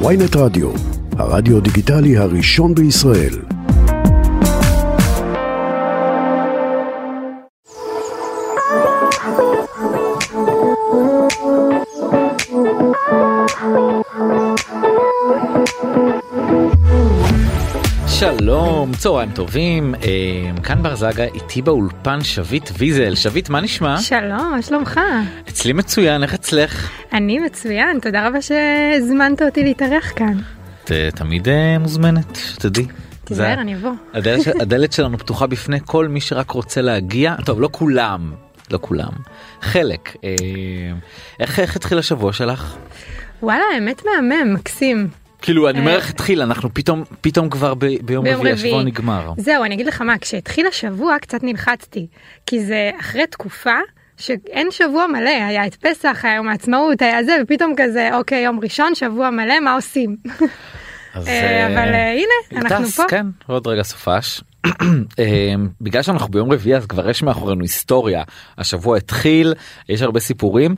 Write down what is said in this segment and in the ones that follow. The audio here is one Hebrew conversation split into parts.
ויינט רדיו, הרדיו דיגיטלי הראשון בישראל. שלום, צהריים טובים, אה, כאן בר זגה, איתי באולפן שביט ויזל. שביט, מה נשמע? שלום, מה שלומך? אצלי מצוין, איך אצלך? אני מצוין, תודה רבה שהזמנת אותי להתארח כאן. את אה, תמיד אה, מוזמנת, שתדעי. זה- תיזהר, אני אבוא. הדלת, ש- הדלת שלנו פתוחה בפני כל מי שרק רוצה להגיע. טוב, לא כולם, לא כולם, חלק. אה, איך, איך התחיל השבוע שלך? וואלה, האמת מהמם, מקסים. כאילו, אני אומר איך התחיל, אנחנו פתאום, פתאום כבר ב, ביום רביעי. השבוע נגמר. זהו, אני אגיד לך מה, כשהתחיל השבוע קצת נלחצתי, כי זה אחרי תקופה שאין שבוע מלא, היה את פסח, היה יום העצמאות, היה זה, ופתאום כזה, אוקיי, יום ראשון, שבוע מלא, מה עושים? אז, אה, אה, אבל אה, הנה, אנחנו פה. כן, עוד רגע סופש. אה, בגלל שאנחנו ביום רביעי אז כבר יש מאחורינו היסטוריה השבוע התחיל יש הרבה סיפורים.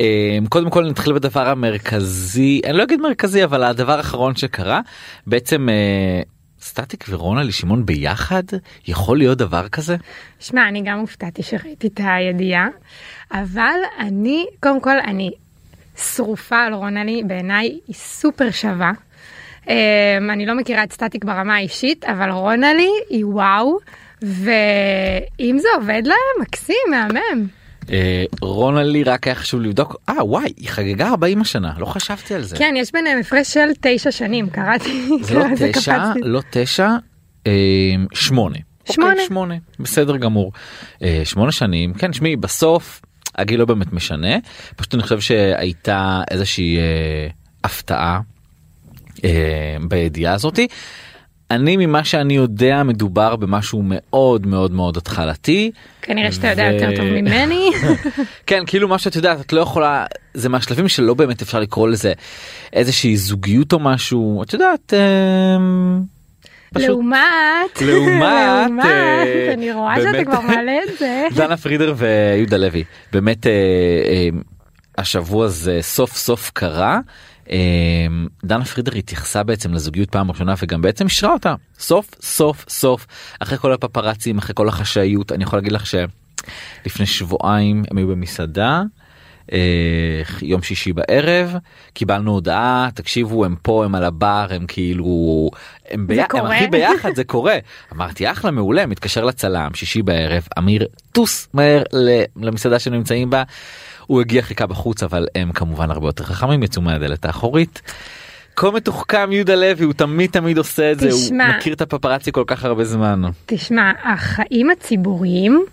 אה, קודם כל נתחיל בדבר המרכזי אני לא אגיד מרכזי אבל הדבר האחרון שקרה בעצם אה, סטטיק ורונלי שמעון ביחד יכול להיות דבר כזה שמע, אני גם הופתעתי שראיתי את הידיעה, אבל אני, קודם כל, אני שרופה על רונלי, בעיניי היא סופר שווה. Um, אני לא מכירה את סטטיק ברמה האישית, אבל רונלי היא וואו, ואם זה עובד להם, מקסים, מהמם. אה, רונלי רק היה חשוב לבדוק אה וואי היא חגגה 40 השנה לא חשבתי על זה כן, יש ביניהם הפרש של תשע שנים, קראתי, זה לא זה תשע קפצתי. לא תשע אה, שמונה. שמונה. אוקיי, שמונה בסדר גמור אה, שמונה שנים כן שמי בסוף הגיל לא באמת משנה פשוט אני חושב שהייתה איזושהי אה, הפתעה אה, בידיעה הזאתי. אני ממה שאני יודע מדובר במשהו מאוד מאוד מאוד התחלתי. כנראה שאתה יודע יותר טוב ממני. כן כאילו מה שאת יודעת את לא יכולה זה מהשלבים שלא באמת אפשר לקרוא לזה איזושהי זוגיות או משהו את יודעת. אה, פשוט לעומת, לעומת, אה, אני רואה שאתה באמת- כבר מעלה את זה. דנה פרידר ויהודה לוי באמת אה, אה, השבוע זה סוף סוף קרה. אה, דנה פרידר התייחסה בעצם לזוגיות פעם ראשונה וגם בעצם אישרה אותה סוף סוף סוף אחרי כל הפפרצים אחרי כל החשאיות אני יכול להגיד לך שלפני שבועיים הם היו במסעדה. אה, יום שישי בערב קיבלנו הודעה תקשיבו הם פה הם על הבר הם כאילו הם, בי... הם? הכי ביחד זה קורה אמרתי אחלה מעולה מתקשר לצלם שישי בערב אמיר טוס מהר למסעדה שנמצאים בה. הוא הגיע חיכה בחוץ אבל הם כמובן הרבה יותר חכמים יצאו מהדלת האחורית. כה מתוחכם יהודה לוי הוא תמיד תמיד עושה את זה תשמע. הוא מכיר את הפפרצי כל כך הרבה זמן. תשמע, החיים הציבוריים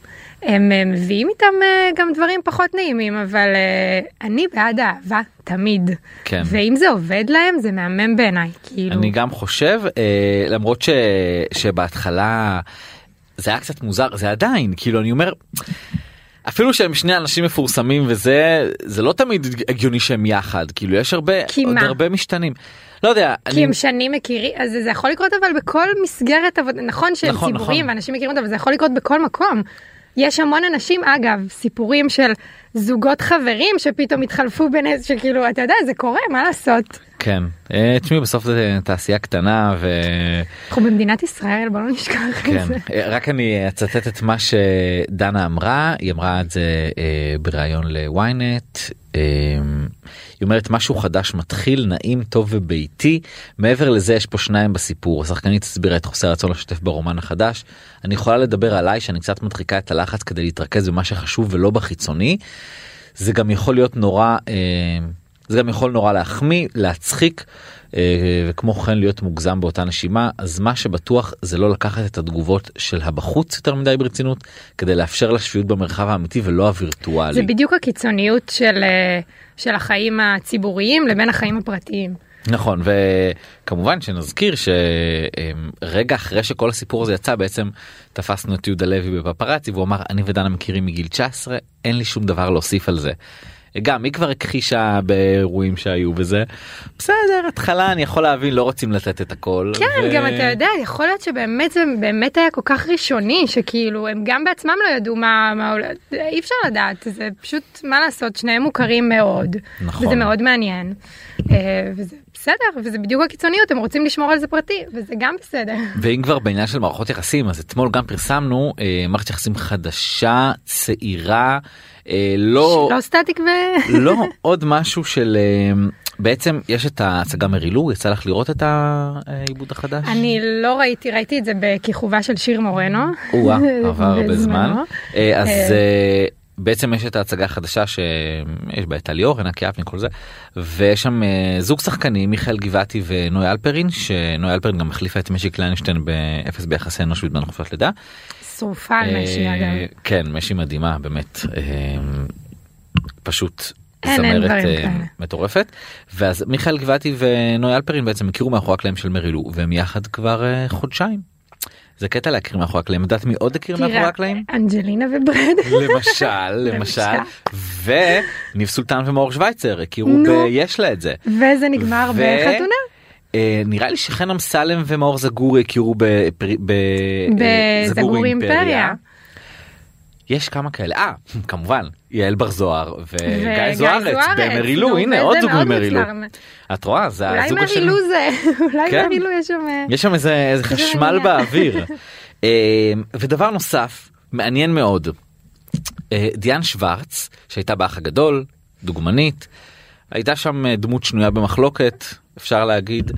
הם מביאים איתם אה, גם דברים פחות נעימים, אבל אה, אני בעד אהבה תמיד. כן. ואם זה עובד להם, זה מהמם בעיניי, כאילו. אני גם חושב אה, למרות ש... שבהתחלה זה היה קצת מוזר זה עדיין כאילו אני אומר. אפילו שהם שני אנשים מפורסמים וזה זה לא תמיד הגיוני שהם יחד כאילו יש הרבה עוד? הרבה משתנים. לא יודע כי אני הם שנים מכירים, אז זה יכול לקרות אבל בכל מסגרת עבודה, נכון שהם נכון, ציבוריים נכון. ואנשים מכירים אותם, אבל זה יכול לקרות בכל מקום. יש המון אנשים, אגב, סיפורים של זוגות חברים שפתאום התחלפו בין איזה, שכאילו, אתה יודע, זה קורה, מה לעשות? כן אה, תשמעי בסוף זה תעשייה קטנה ו... אנחנו במדינת ישראל, בוא לא נשכח כן, את זה. רק אני אצטט את מה שדנה אמרה, היא אמרה את זה אה, בריאיון לוויינט. אה, היא אומרת משהו חדש מתחיל נעים טוב וביתי מעבר לזה יש פה שניים בסיפור השחקנית הסבירה את חוסר הרצון לשתף ברומן החדש אני יכולה לדבר עליי שאני קצת מדחיקה את הלחץ כדי להתרכז במה שחשוב ולא בחיצוני. זה גם יכול להיות נורא אה, זה גם יכול נורא להחמיא להצחיק אה, וכמו כן להיות מוגזם באותה נשימה אז מה שבטוח זה לא לקחת את התגובות של הבחוץ יותר מדי ברצינות כדי לאפשר לה שפיות במרחב האמיתי ולא הווירטואלי. זה בדיוק הקיצוניות של, אה, של החיים הציבוריים לבין החיים הפרטיים. נכון וכמובן שנזכיר שרגע אחרי שכל הסיפור הזה יצא בעצם תפסנו את יהודה לוי בפפרצי והוא אמר אני ודנה מכירים מגיל 19 אין לי שום דבר להוסיף על זה. גם היא כבר הכחישה באירועים שהיו בזה. בסדר התחלה אני יכול להבין לא רוצים לתת את הכל. כן, ו- גם אתה יודע, יכול להיות שבאמת זה באמת היה כל כך ראשוני, שכאילו הם גם בעצמם לא ידעו מה, מה אי אפשר לדעת, זה פשוט, מה לעשות, שניהם מוכרים מאוד, נכון. וזה מאוד מעניין. אה, וזה בסדר וזה בדיוק הקיצוניות הם רוצים לשמור על זה פרטי וזה גם בסדר. ואם כבר בעניין של מערכות יחסים אז אתמול גם פרסמנו אה, מערכת יחסים חדשה צעירה לא לא סטטיק ו... לא עוד משהו של אה, בעצם יש את ההצגה מרילו יצא לך לראות את העיבוד החדש? אני לא ראיתי ראיתי את זה בכיכובה של שיר מורנו. או-אה, עבר הרבה זמן. אה, אז אה, אה, בעצם יש את ההצגה החדשה שיש בה את הליאור, עינת יפני כל זה, ויש שם אה, זוג שחקנים מיכאל גבעתי ונוי אלפרין, שנוי אלפרין גם החליפה את משי קליינשטיין באפס ביחסי אנוש בזמן חופשת לידה. שרופה על משי אה, אגב. כן, משי מדהימה באמת. אה, פשוט זמרת אה. מטורפת ואז מיכאל גבעתי ונוי אלפרין בעצם הכירו מאחורי הקלעים של מרילו והם יחד כבר אה, חודשיים. זה קטע להכיר מאחורי הקלעים, את יודעת מי עוד הכיר מאחורי הקלעים? אנג'לינה וברד. למשל, למשל, וניב סולטן ומאור שווייצר הכירו. ביש לה את זה. וזה נגמר בחתונה. אה, נראה לי שחן אמסלם ומאור זגורי הכירו אה, בזגורי אימפריה. יש כמה כאלה, אה כמובן יעל בר זוהר וגיא זוארץ במרילו, הנה עוד זוג ממרילו. את רואה זה אולי הזוג השני. מהמילו זה, אולי. מהמילו יש שם... אה, יש שם איזה, איזה זה חשמל. באוויר. ודבר נוסף מעניין מאוד דיאן שוורץ שהייתה באח הגדול דוגמנית הייתה שם דמות שנויה במחלוקת אפשר להגיד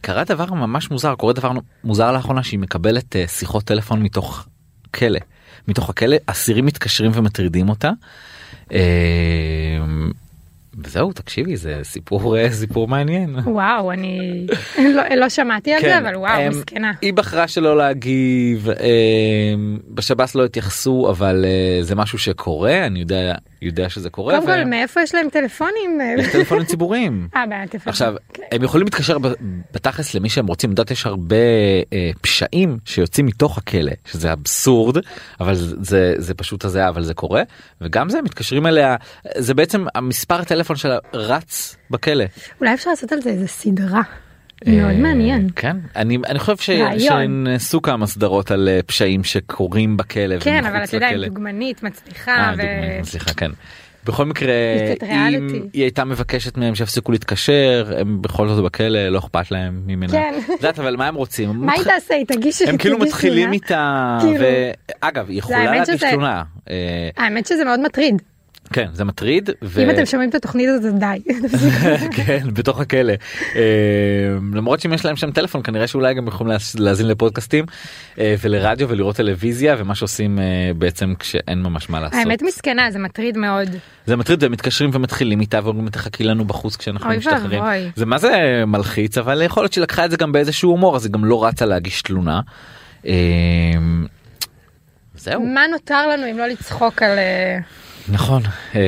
וקרה דבר ממש מוזר קורה דבר מוזר לאחרונה שהיא מקבלת אה, שיחות טלפון מתוך כלא מתוך הכלא אסירים מתקשרים ומטרידים אותה. וזהו תקשיבי זה סיפור אה, סיפור מעניין. וואו, אני לא- לא שמעתי על זה, אבל וואו, אמ, מסכנה. היא בחרה שלא להגיב, אמ, בשב"ס לא התייחסו, אבל אה, זה משהו שקורה, אני יודע, יודע שזה קורה. קודם ו- כל, מאיפה יש להם טלפונים? יש טלפונים ציבוריים. אה, בטלפון. עכשיו הם יכולים להתקשר בתכלס למי שהם רוצים, יודעת יש הרבה אה, פשעים שיוצאים מתוך הכלא שזה אבסורד אבל זה זה, זה פשוט הזיה אבל זה קורה וגם זה מתקשרים אליה זה בעצם המספר טלפון שלה רץ בכלא. אולי אפשר לעשות על זה איזה סדרה. מאוד אה, מעניין. כן אני אני חושב ש-. שנעשו כמה סדרות על אה, פשעים שקורים בכלא כן, אבל אתה יודע. דוגמנית, מצליחה. אה, ו- דוגמנית, סליחה כן. בכל מקרה אם. היא הייתה מבקשת מהם שיפסיקו להתקשר הם בכל זאת בכלא לא אכפת להם ממנה. כן. את יודעת אבל מה הם רוצים? מה היא תעשה? היא תגיש... הם כאילו מתחילים תלונה? איתה כאילו. ואגב היא יכולה להגיש תלונה האמת שזה מאוד מטריד. כן זה מטריד ו- אם אתם שומעים את התוכנית הזאת, די. כן בתוך הכלא אה, למרות שאם יש להם שם טלפון כנראה שאולי גם יכולים להאזין לפודקאסטים אה, ולרדיו ולראות טלוויזיה ומה שעושים אה, בעצם כשאין ממש מה לעשות. האמת מסכנה, זה מטריד מאוד. זה מטריד והם מתקשרים ומתחילים איתה ואומרים תחכי לנו בחוץ כשאנחנו משתחררים. זה מה זה מלחיץ אבל יכול להיות שהיא לקחה את זה גם באיזשהו הומור אז היא גם לא רצה להגיש תלונה. אה, זהו. מה נותר לנו אם לא לצחוק על... נכון אה,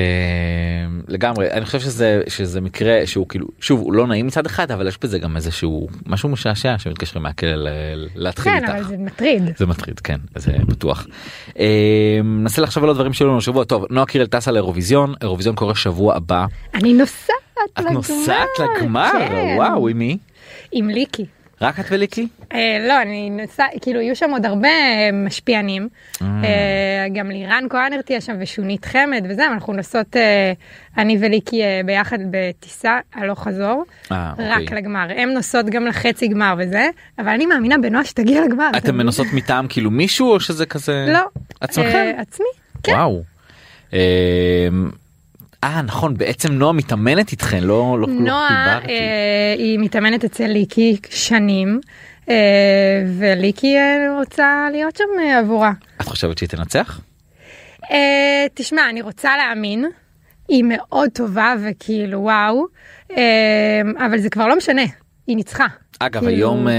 לגמרי אני חושב שזה שזה מקרה שהוא כאילו שוב הוא לא נעים מצד אחד אבל יש בזה גם איזשהו משהו משעשע שמתקשרים מהכלא ל- להתחיל כן, איתך. אבל זה מטריד. זה מטריד כן זה בטוח. אה, ננסה לחשוב על עוד דברים שהיו לנו השבוע טוב נועה קירל טסה לאירוויזיון אירוויזיון קורה שבוע הבא אני נוסעת את לגמר. נוסעת לגמר כן. וואו עם מי עם ליקי. רק את וליקי אה, לא, אני נוסעת, כאילו יהיו שם עוד הרבה אה, משפיענים. אה. גם לירן כהנר תהיה שם ושונית חמד וזה, אנחנו נוסעות, אני וליקי ביחד בטיסה הלוך חזור. רק אוקיי. לגמר. הם נוסעות גם לחצי גמר וזה, אבל אני מאמינה בנועה שתגיע לגמר. אתם? מנוסות מטעם כאילו מישהו או שזה כזה לא. עצמכם עצמי. כן. וואו. אה, נכון בעצם נועה מתאמנת איתכן לא לא לא נועה. אה, היא מתאמנת אצל ליקי שנים, אה, וליקי אה, רוצה להיות שם אה, עבורה. את חושבת שהיא תנצח? אה, תשמע, אני רוצה להאמין, היא מאוד טובה וכאילו וואו, אה, אבל זה כבר לא משנה, היא ניצחה. אגב כאילו- היום אה,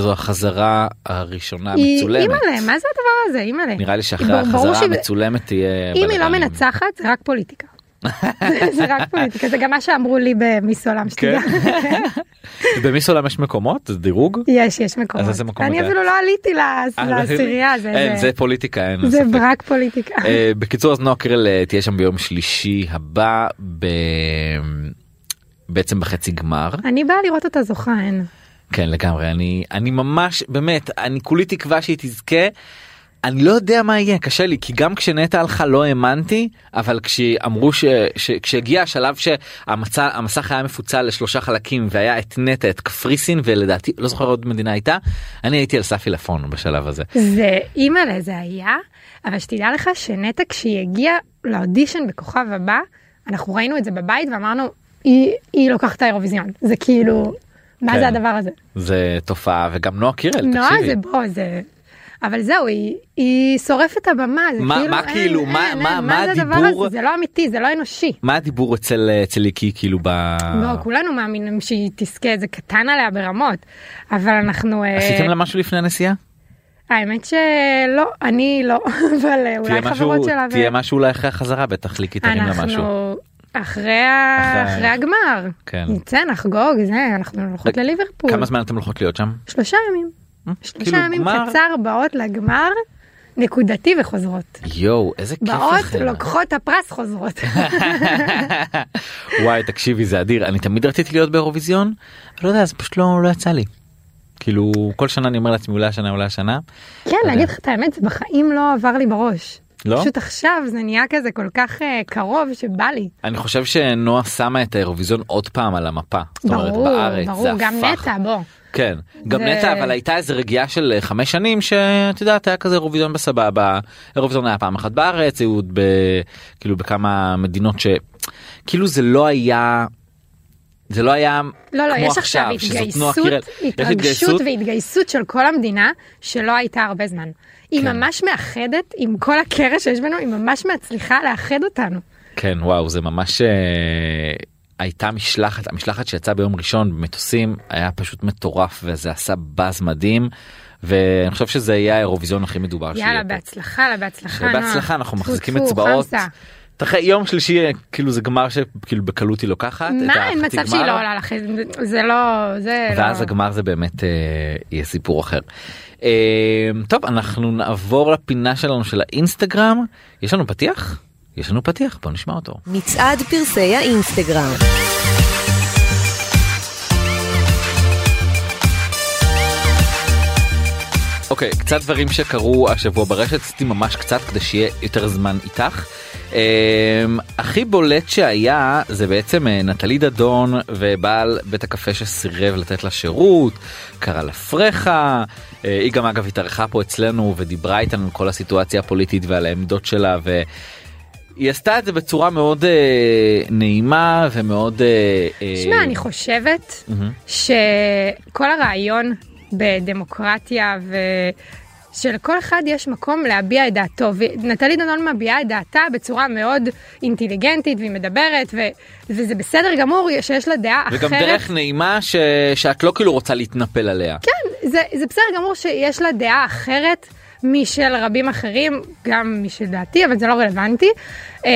זו החזרה הראשונה היא המצולמת. אימא'לה, מה זה הדבר הזה, אימא'לה? נראה לי שאחרי החזרה המצולמת תהיה אם היא לא. מנצחת, זה רק פוליטיקה. זה- רק פוליטיקה, זה גם מה שאמרו לי במיס עולם שתדע. כן? במיס עולם יש מקומות? זה דירוג? יש, יש מקומות. אז מקום אני? אפילו לא עליתי אה, לא לעשירייה, זה- פוליטיקה אין זה. רק פוליטיקה. אה, בקיצור אז נועה קירל אה, תהיה שם ביום שלישי הבא. בעצם בחצי גמר אני באה לראות אותה זוכה, אין. כן לגמרי אני אני ממש באמת אני כולי תקווה שהיא תזכה. אני לא יודע מה יהיה קשה לי כי גם כשנטע הלכה לא האמנתי אבל כשאמרו ש... ש... כשהגיע השלב שהמצע המסך היה מפוצל לשלושה חלקים והיה את נטע את קפריסין ולדעתי לא זוכר עוד מדינה הייתה אני הייתי על סף עילפון בשלב הזה. זה אימא'לה זה היה אבל שתדע לך שנטע כשהיא הגיעה לאודישן בכוכב הבא אנחנו ראינו את זה בבית ואמרנו היא, היא לוקחת האירוויזיון זה כאילו מה כן. זה הדבר הזה זה תופעה וגם נועה קירל נועה תקשיבי. זה בוא זה. אבל זהו היא, היא שורפת את הבמה זה מה- כאילו מה אין, כאילו, אין, מה- אין, מה- אין, מה זה הדבר הדיבור? הזה? זה לא אמיתי זה לא אנושי. מה הדיבור אצל אצל איקי כאילו ב... לא כולנו מאמינים שהיא תזכה זה קטן עליה ברמות אבל אנחנו אה, עשיתם לה משהו לפני הנסיעה? האמת שלא אני לא אבל אה, אולי משהו חברות שלה. ו- תהיה משהו אולי אחרי החזרה בטח ליקי תרים לה משהו. אחרי- אחרי הגמר כן. נצא נחגוג זה אנחנו הולכות לליברפול כמה זמן אתם הולכות להיות שם? שלושה ימים שלושה כאילו, ימים גמר? קצר באות לגמר נקודתי וחוזרות יואו איזה כיף באות לכם. לוקחות את הפרס חוזרות וואי תקשיבי זה אדיר אני תמיד רציתי להיות באירוויזיון לא יודע זה פשוט לא לא יצא לי. כאילו כל שנה אני אומר לעצמי אולי השנה אולי השנה. כן להגיד לך את האמת זה בחיים לא עבר לי בראש. לא? פשוט עכשיו זה נהיה כזה כל כך אה, קרוב שבא לי. אני חושב שנועה שמה את האירוויזיון עוד פעם על המפה. זאת אומרת ברור, בארץ ברור, גם הפך. נטע, בוא. כן גם נטע אבל הייתה איזה רגיעה של אה, חמש שנים שאת יודעת היה כזה אירוויזיון בסבבה אירוויזיון היה פעם אחת בארץ היו עוד ב, כאילו בכמה מדינות שכאילו זה לא היה. זה לא היה לא, לא, כמו יש עכשיו נועה התגייסות, התרגשות והתגייסות של כל המדינה שלא הייתה הרבה זמן. היא כן. ממש מאחדת עם כל הקרע שיש בינו, היא ממש מצליחה לאחד אותנו. כן וואו זה ממש אה, הייתה משלחת המשלחת שיצאה ביום ראשון במטוסים היה פשוט מטורף וזה עשה באז מדהים ואני חושב שזה יהיה האירוויזיון הכי מדובר שיהיה יאללה. בהצלחה, לה, בהצלחה. בהצלחה אנחנו מחזיקים אצבעות. תחי יום שלישי כאילו זה גמר שכאילו בקלות היא לוקחת. מה, אין מצב שהיא לא עולה לך, זה לא, זה לא. ואז הגמר זה באמת אה, יהיה סיפור אחר. אה, טוב אנחנו נעבור לפינה שלנו של האינסטגרם יש לנו פתיח? יש לנו פתיח בוא נשמע אותו. מצעד פרסי האינסטגרם. אוקיי קצת דברים שקרו השבוע ברשת עשיתי ממש קצת כדי שיהיה יותר זמן איתך. Um, הכי בולט שהיה זה בעצם אה, נטלי דדון ובעל בית הקפה שסירב לתת לה שירות קרא לה פרחה אה, היא גם אגב התארחה פה אצלנו ודיברה איתנו על כל הסיטואציה הפוליטית ועל העמדות שלה והיא עשתה את זה בצורה מאוד אה, נעימה ומאוד אה, אה, שמע, אני חושבת שכל הרעיון בדמוקרטיה ושלכל אחד יש מקום להביע את דעתו, ונטלי דנון מביעה את דעתה בצורה מאוד אינטליגנטית והיא מדברת, ו... וזה בסדר גמור שיש לה דעה וגם אחרת. דרך נעימה ש... שאת לא כאילו רוצה להתנפל עליה. כן, זה, זה בסדר גמור שיש לה דעה אחרת משל רבים אחרים, גם משל דעתי, אבל זה לא רלוונטי. Uh,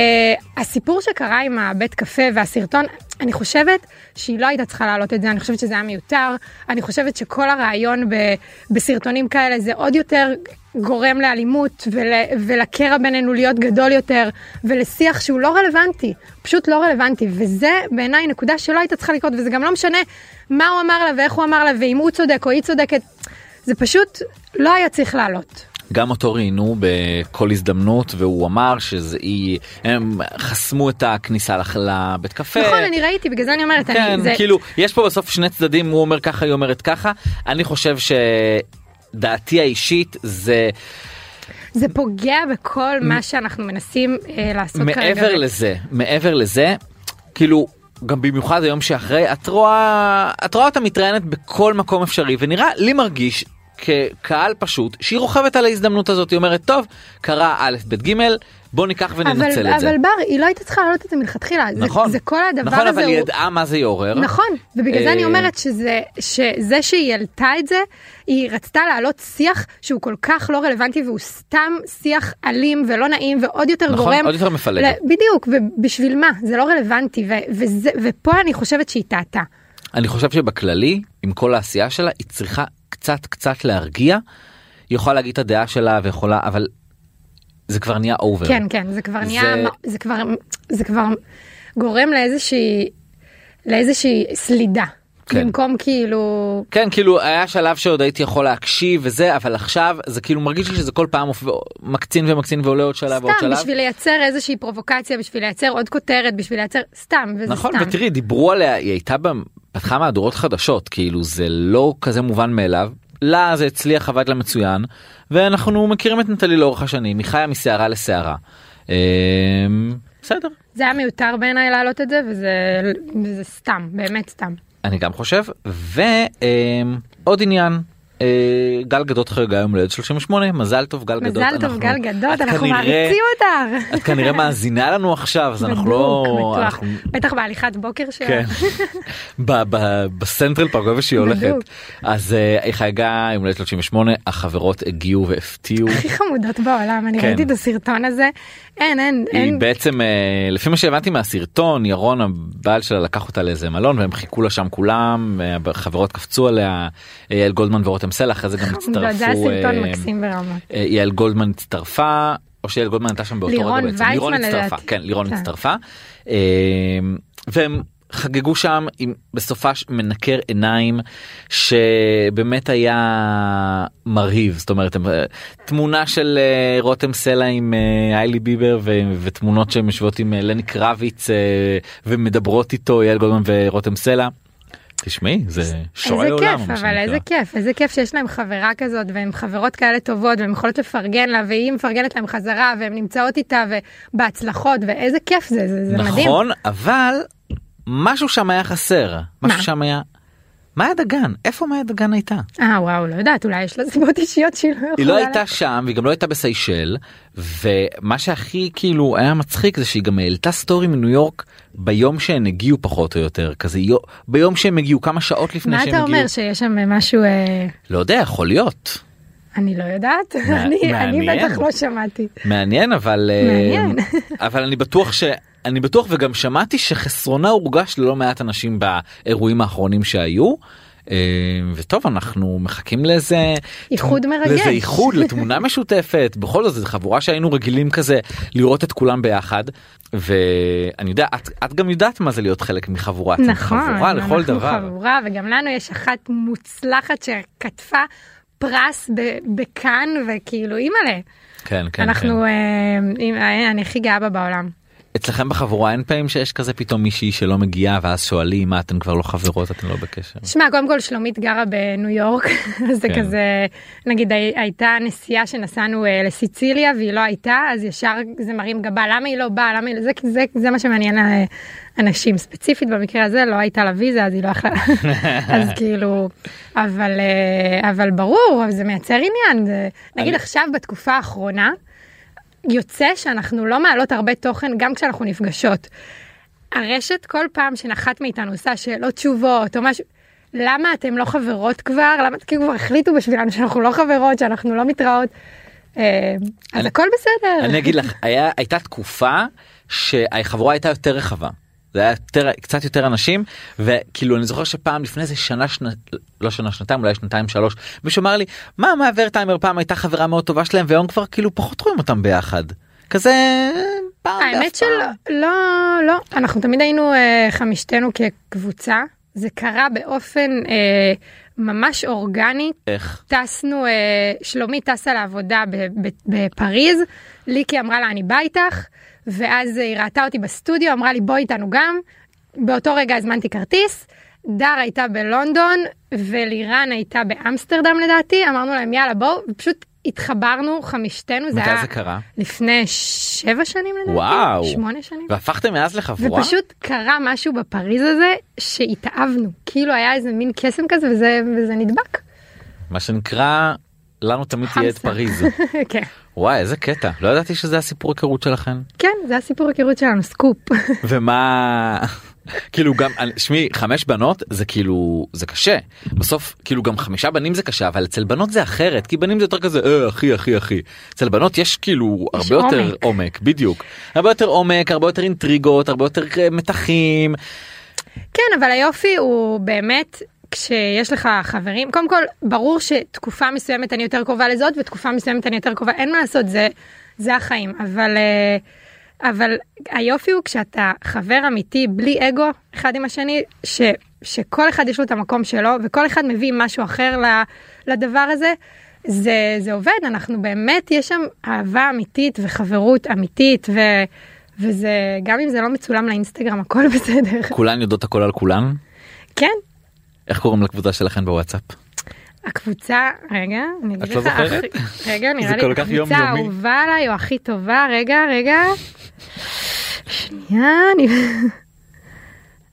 הסיפור שקרה עם הבית קפה והסרטון, אני חושבת שהיא לא הייתה צריכה להעלות את זה, אני חושבת שזה היה מיותר. אני חושבת שכל הרעיון ב, בסרטונים כאלה זה עוד יותר גורם לאלימות ול, ולקרע בינינו להיות גדול יותר, ולשיח שהוא לא רלוונטי, פשוט לא רלוונטי, וזה בעיניי נקודה שלא הייתה צריכה לקרות, וזה גם לא משנה מה הוא אמר לה ואיך הוא אמר לה, ואם הוא צודק או היא צודקת, זה פשוט לא היה צריך לעלות. גם אותו ראיינו בכל הזדמנות והוא אמר שזה היא הם חסמו את הכניסה לח- לבית קפה. נכון, אני ראיתי, בגלל זה אני אומרת, כן, אני, זה, כאילו יש פה בסוף שני צדדים הוא אומר ככה היא אומרת ככה אני חושב שדעתי האישית זה זה פוגע בכל מה שאנחנו מנסים אה, לעשות כרגע. מעבר לזה מעבר לזה כאילו גם במיוחד היום שאחרי את רואה את רואה אותה מתראיינת בכל מקום אפשרי ונראה לי מרגיש כקהל פשוט שהיא רוכבת על ההזדמנות הזאת היא אומרת טוב קרה א' ב' ג' בוא ניקח וננצל אבל, את זה. אבל בר, היא לא הייתה צריכה להעלות את זה מלכתחילה. נכון, זה, זה כל הדבר נכון, הזה אבל היא הוא... ידעה מה זה יעורר. נכון, ובגלל זה אני אה, אומרת שזה, שזה שהיא העלתה את זה, היא רצתה להעלות שיח שהוא כל כך לא רלוונטי והוא סתם שיח אלים ולא נעים ועוד יותר נכון, גורם. עוד יותר מפלג. בדיוק, ובשביל מה? זה לא רלוונטי, ו- וזה, ופה אני חושבת שהיא טעתה. אני חושב שבכללי עם כל העשייה שלה היא צריכה קצת קצת להרגיע. היא יכולה להגיד את הדעה שלה ויכולה אבל זה כבר נהיה אובר. כן, כן, זה כבר נהיה, זה- זה כבר, זה כבר גורם לאיזושהי, לאיזושהי סלידה. כן. במקום כאילו כן כאילו היה שלב שעוד הייתי יכול להקשיב וזה אבל עכשיו זה כאילו מרגיש לי שזה כל פעם מקצין ומקצין ועולה עוד שלב ועוד סתם שלב. בשביל לייצר איזושהי פרובוקציה בשביל לייצר עוד כותרת בשביל לייצר סתם וזה נכון סתם. ותראי דיברו עליה היא הייתה פתחה מהדורות חדשות כאילו זה לא כזה מובן מאליו. לה זה הצליח עבד לה מצוין ואנחנו מכירים את נטלי לאורך השנים היא חיה מסערה לסערה. אמ, בסדר זה היה מיותר בעיניי להעלות את זה וזה וזה סתם באמת סתם. אני גם חושב ועוד עניין. אה, גל גדות חגגה יום הולדת 38 מזל טוב גל גדות מזל טוב אנחנו- גל גדות אנחנו כנראה- מעריצים אותך. את כנראה מאזינה לנו עכשיו אז אנחנו לא בדוק, בטוח. אנחנו- בטח בהליכת בוקר שלה. כן. בסנטרל פארק איפה שהיא הולכת. אז אה, היא חגגה יום הולדת 38 החברות הגיעו והפתיעו. הכי חמודות בעולם אני כן. ראיתי את הסרטון הזה אין אין היא אין בעצם אה, לפי מה שהבנתי מהסרטון ירון הבעל שלה לקח אותה לאיזה מלון והם חיכו לה שם כולם אה, חברות קפצו עליה אה, יעל גולדמן ורותם סלע אחרי זה גם הצטרפו זה היה סרטון אה, מקסים ברמות. אה, יעל גולדמן הצטרפה או שיעל גולדמן הייתה שם באותו רגע בעצם. לירון הצטרפה. כן לירון כן. הצטרפה והם חגגו שם עם בסופה מנקר עיניים שבאמת היה מרהיב זאת אומרת אה, תמונה של אה, רותם סלע עם אה, איילי ביבר ו- ותמונות שהן יושבות עם לני קרביץ ומדברות איתו יעל גולדמן ורותם סלע. תשמעי זה שועי איזה עולם. כיף מה אבל. איזה כיף איזה כיף שיש להם חברה כזאת והן חברות כאלה טובות והן יכולות לפרגן לה והיא מפרגנת להם חזרה והן נמצאות איתה ובהצלחות ואיזה כיף זה זה, זה מדהים. נכון אבל משהו שם היה חסר משהו מה? שם היה. מאיה דגן איפה מאיה דגן הייתה אה וואו לא יודעת אולי יש לה סיבות אישיות שהיא לא יכולה. היא לא הייתה שם והיא גם לא הייתה בסיישל ומה שהכי כאילו היה מצחיק זה שהיא גם העלתה סטורי מניו יורק ביום שהן הגיעו פחות או יותר כזה יו- ביום שהם הגיעו כמה שעות לפני מה שהם אתה הגיעו אומר שיש שם משהו אה, לא יודע יכול להיות אני לא יודעת אני. בטח לא שמעתי. מעניין אבל אה, מעניין. אבל אני בטוח ש... אני בטוח וגם שמעתי שחסרונה הורגש ללא מעט אנשים באירועים האחרונים שהיו. אה, וטוב אנחנו מחכים לאיזה איחוד מרגש. לאיזה איחוד לתמונה משותפת בכל זאת זו חבורה שהיינו רגילים כזה לראות את כולם ביחד ואני יודע את, את גם יודעת מה זה להיות חלק מחבורה נכון, חבורה לכל אנחנו דבר חבורה וגם לנו יש אחת מוצלחת שכתבה פרס בכאן וכאילו אימא'לה. כן כן אנחנו, כן. אה, אה, אני הכי גאה בה בעולם. אצלכם בחבורה אין פעמים שיש כזה פתאום מישהי שלא מגיעה ואז שואלים מה אתן כבר לא חברות אתן לא בקשר. שמע, קודם כל שלומית גרה בניו יורק, אז זה כן. כזה, נגיד הי- הייתה נסיעה שנסענו אה, לסיציליה והיא לא הייתה, אז ישר זה מרים גבה, למה היא לא באה, למה היא לא, זה, זה, זה מה שמעניין אה, אנשים, ספציפית במקרה הזה לא הייתה לה ויזה אז היא לא יכלה, אז כאילו, אבל, אה, אבל ברור, זה מייצר עניין, זה, נגיד עכשיו בתקופה האחרונה, יוצא שאנחנו לא מעלות הרבה תוכן גם כשאנחנו נפגשות. הרשת כל פעם שנחת מאיתנו עושה שאלות תשובות או משהו. למה אתם לא חברות כבר? למה כאילו כבר החליטו בשבילנו שאנחנו לא חברות, שאנחנו לא מתראות? אה, אז אני- הכל בסדר. אני אגיד לך היה הייתה תקופה שהחבורה הייתה יותר רחבה. זה היה יותר קצת יותר אנשים וכאילו אני זוכר שפעם לפני זה שנה שנה לא שנה שנתיים אולי שנתיים שלוש מישהו אמר לי מה מה ורטהיימר פעם הייתה חברה מאוד טובה שלהם והיום כבר כאילו פחות רואים אותם ביחד. כזה פעם האמת. שלא, לא, לא, אנחנו תמיד היינו אה, חמישתנו כקבוצה, זה קרה באופן אה, ממש אורגני, איך? טסנו, אה, שלומי טסה לעבודה בפריז, ליקי אמרה לה אני באה איתך, ואז היא ראתה אותי בסטודיו, אמרה לי בואי איתנו גם, באותו רגע הזמנתי כרטיס, דר הייתה בלונדון ולירן הייתה באמסטרדם לדעתי, אמרנו להם יאללה בואו, ופשוט התחברנו חמישתנו, זה מתי היה זה קרה? לפני שבע שנים לדעתי, וואו. שמונה שנים. והפכתם מאז לחבורה? ופשוט קרה משהו בפריז הזה שהתאהבנו, כאילו היה איזה מין קסם כזה וזה, וזה נדבק. מה שנקרא לנו תמיד תהיה את. פריז. כן. וואי איזה קטע לא ידעתי שזה הסיפור היכרות שלכם. כן, זה הסיפור היכרות שלנו, סקופ. ומה כאילו גם שמי חמש בנות זה כאילו זה קשה בסוף כאילו גם חמישה בנים זה קשה אבל אצל בנות זה אחרת כי בנים זה יותר כזה אה, אחי אחי אחי אצל בנות יש כאילו יש הרבה יותר עומק. עומק בדיוק הרבה יותר עומק הרבה יותר אינטריגות הרבה יותר אה, מתחים כן, אבל היופי הוא באמת, כשיש לך חברים, קודם כל, ברור שתקופה מסוימת אני יותר קרובה לזאת ותקופה מסוימת אני יותר קרובה, אין מה לעשות, זה, זה החיים, אבל uh, אבל היופי הוא כשאתה חבר אמיתי בלי אגו אחד עם השני, ש, שכל אחד יש לו את המקום שלו וכל אחד מביא משהו אחר לדבר הזה. זה, זה עובד, אנחנו באמת, יש שם אהבה אמיתית וחברות אמיתית, ו, וזה, גם אם זה לא מצולם לאינסטגרם, הכל בסדר. כולן יודעות הכל על כולן? כן, איך קוראים לקבוצה שלכן בוואטסאפ? הקבוצה, רגע, אני אגיד לא לך, רגע, נראה לי, הקבוצה. האהובה עליי או הכי טובה, רגע, רגע. שנייה, אני...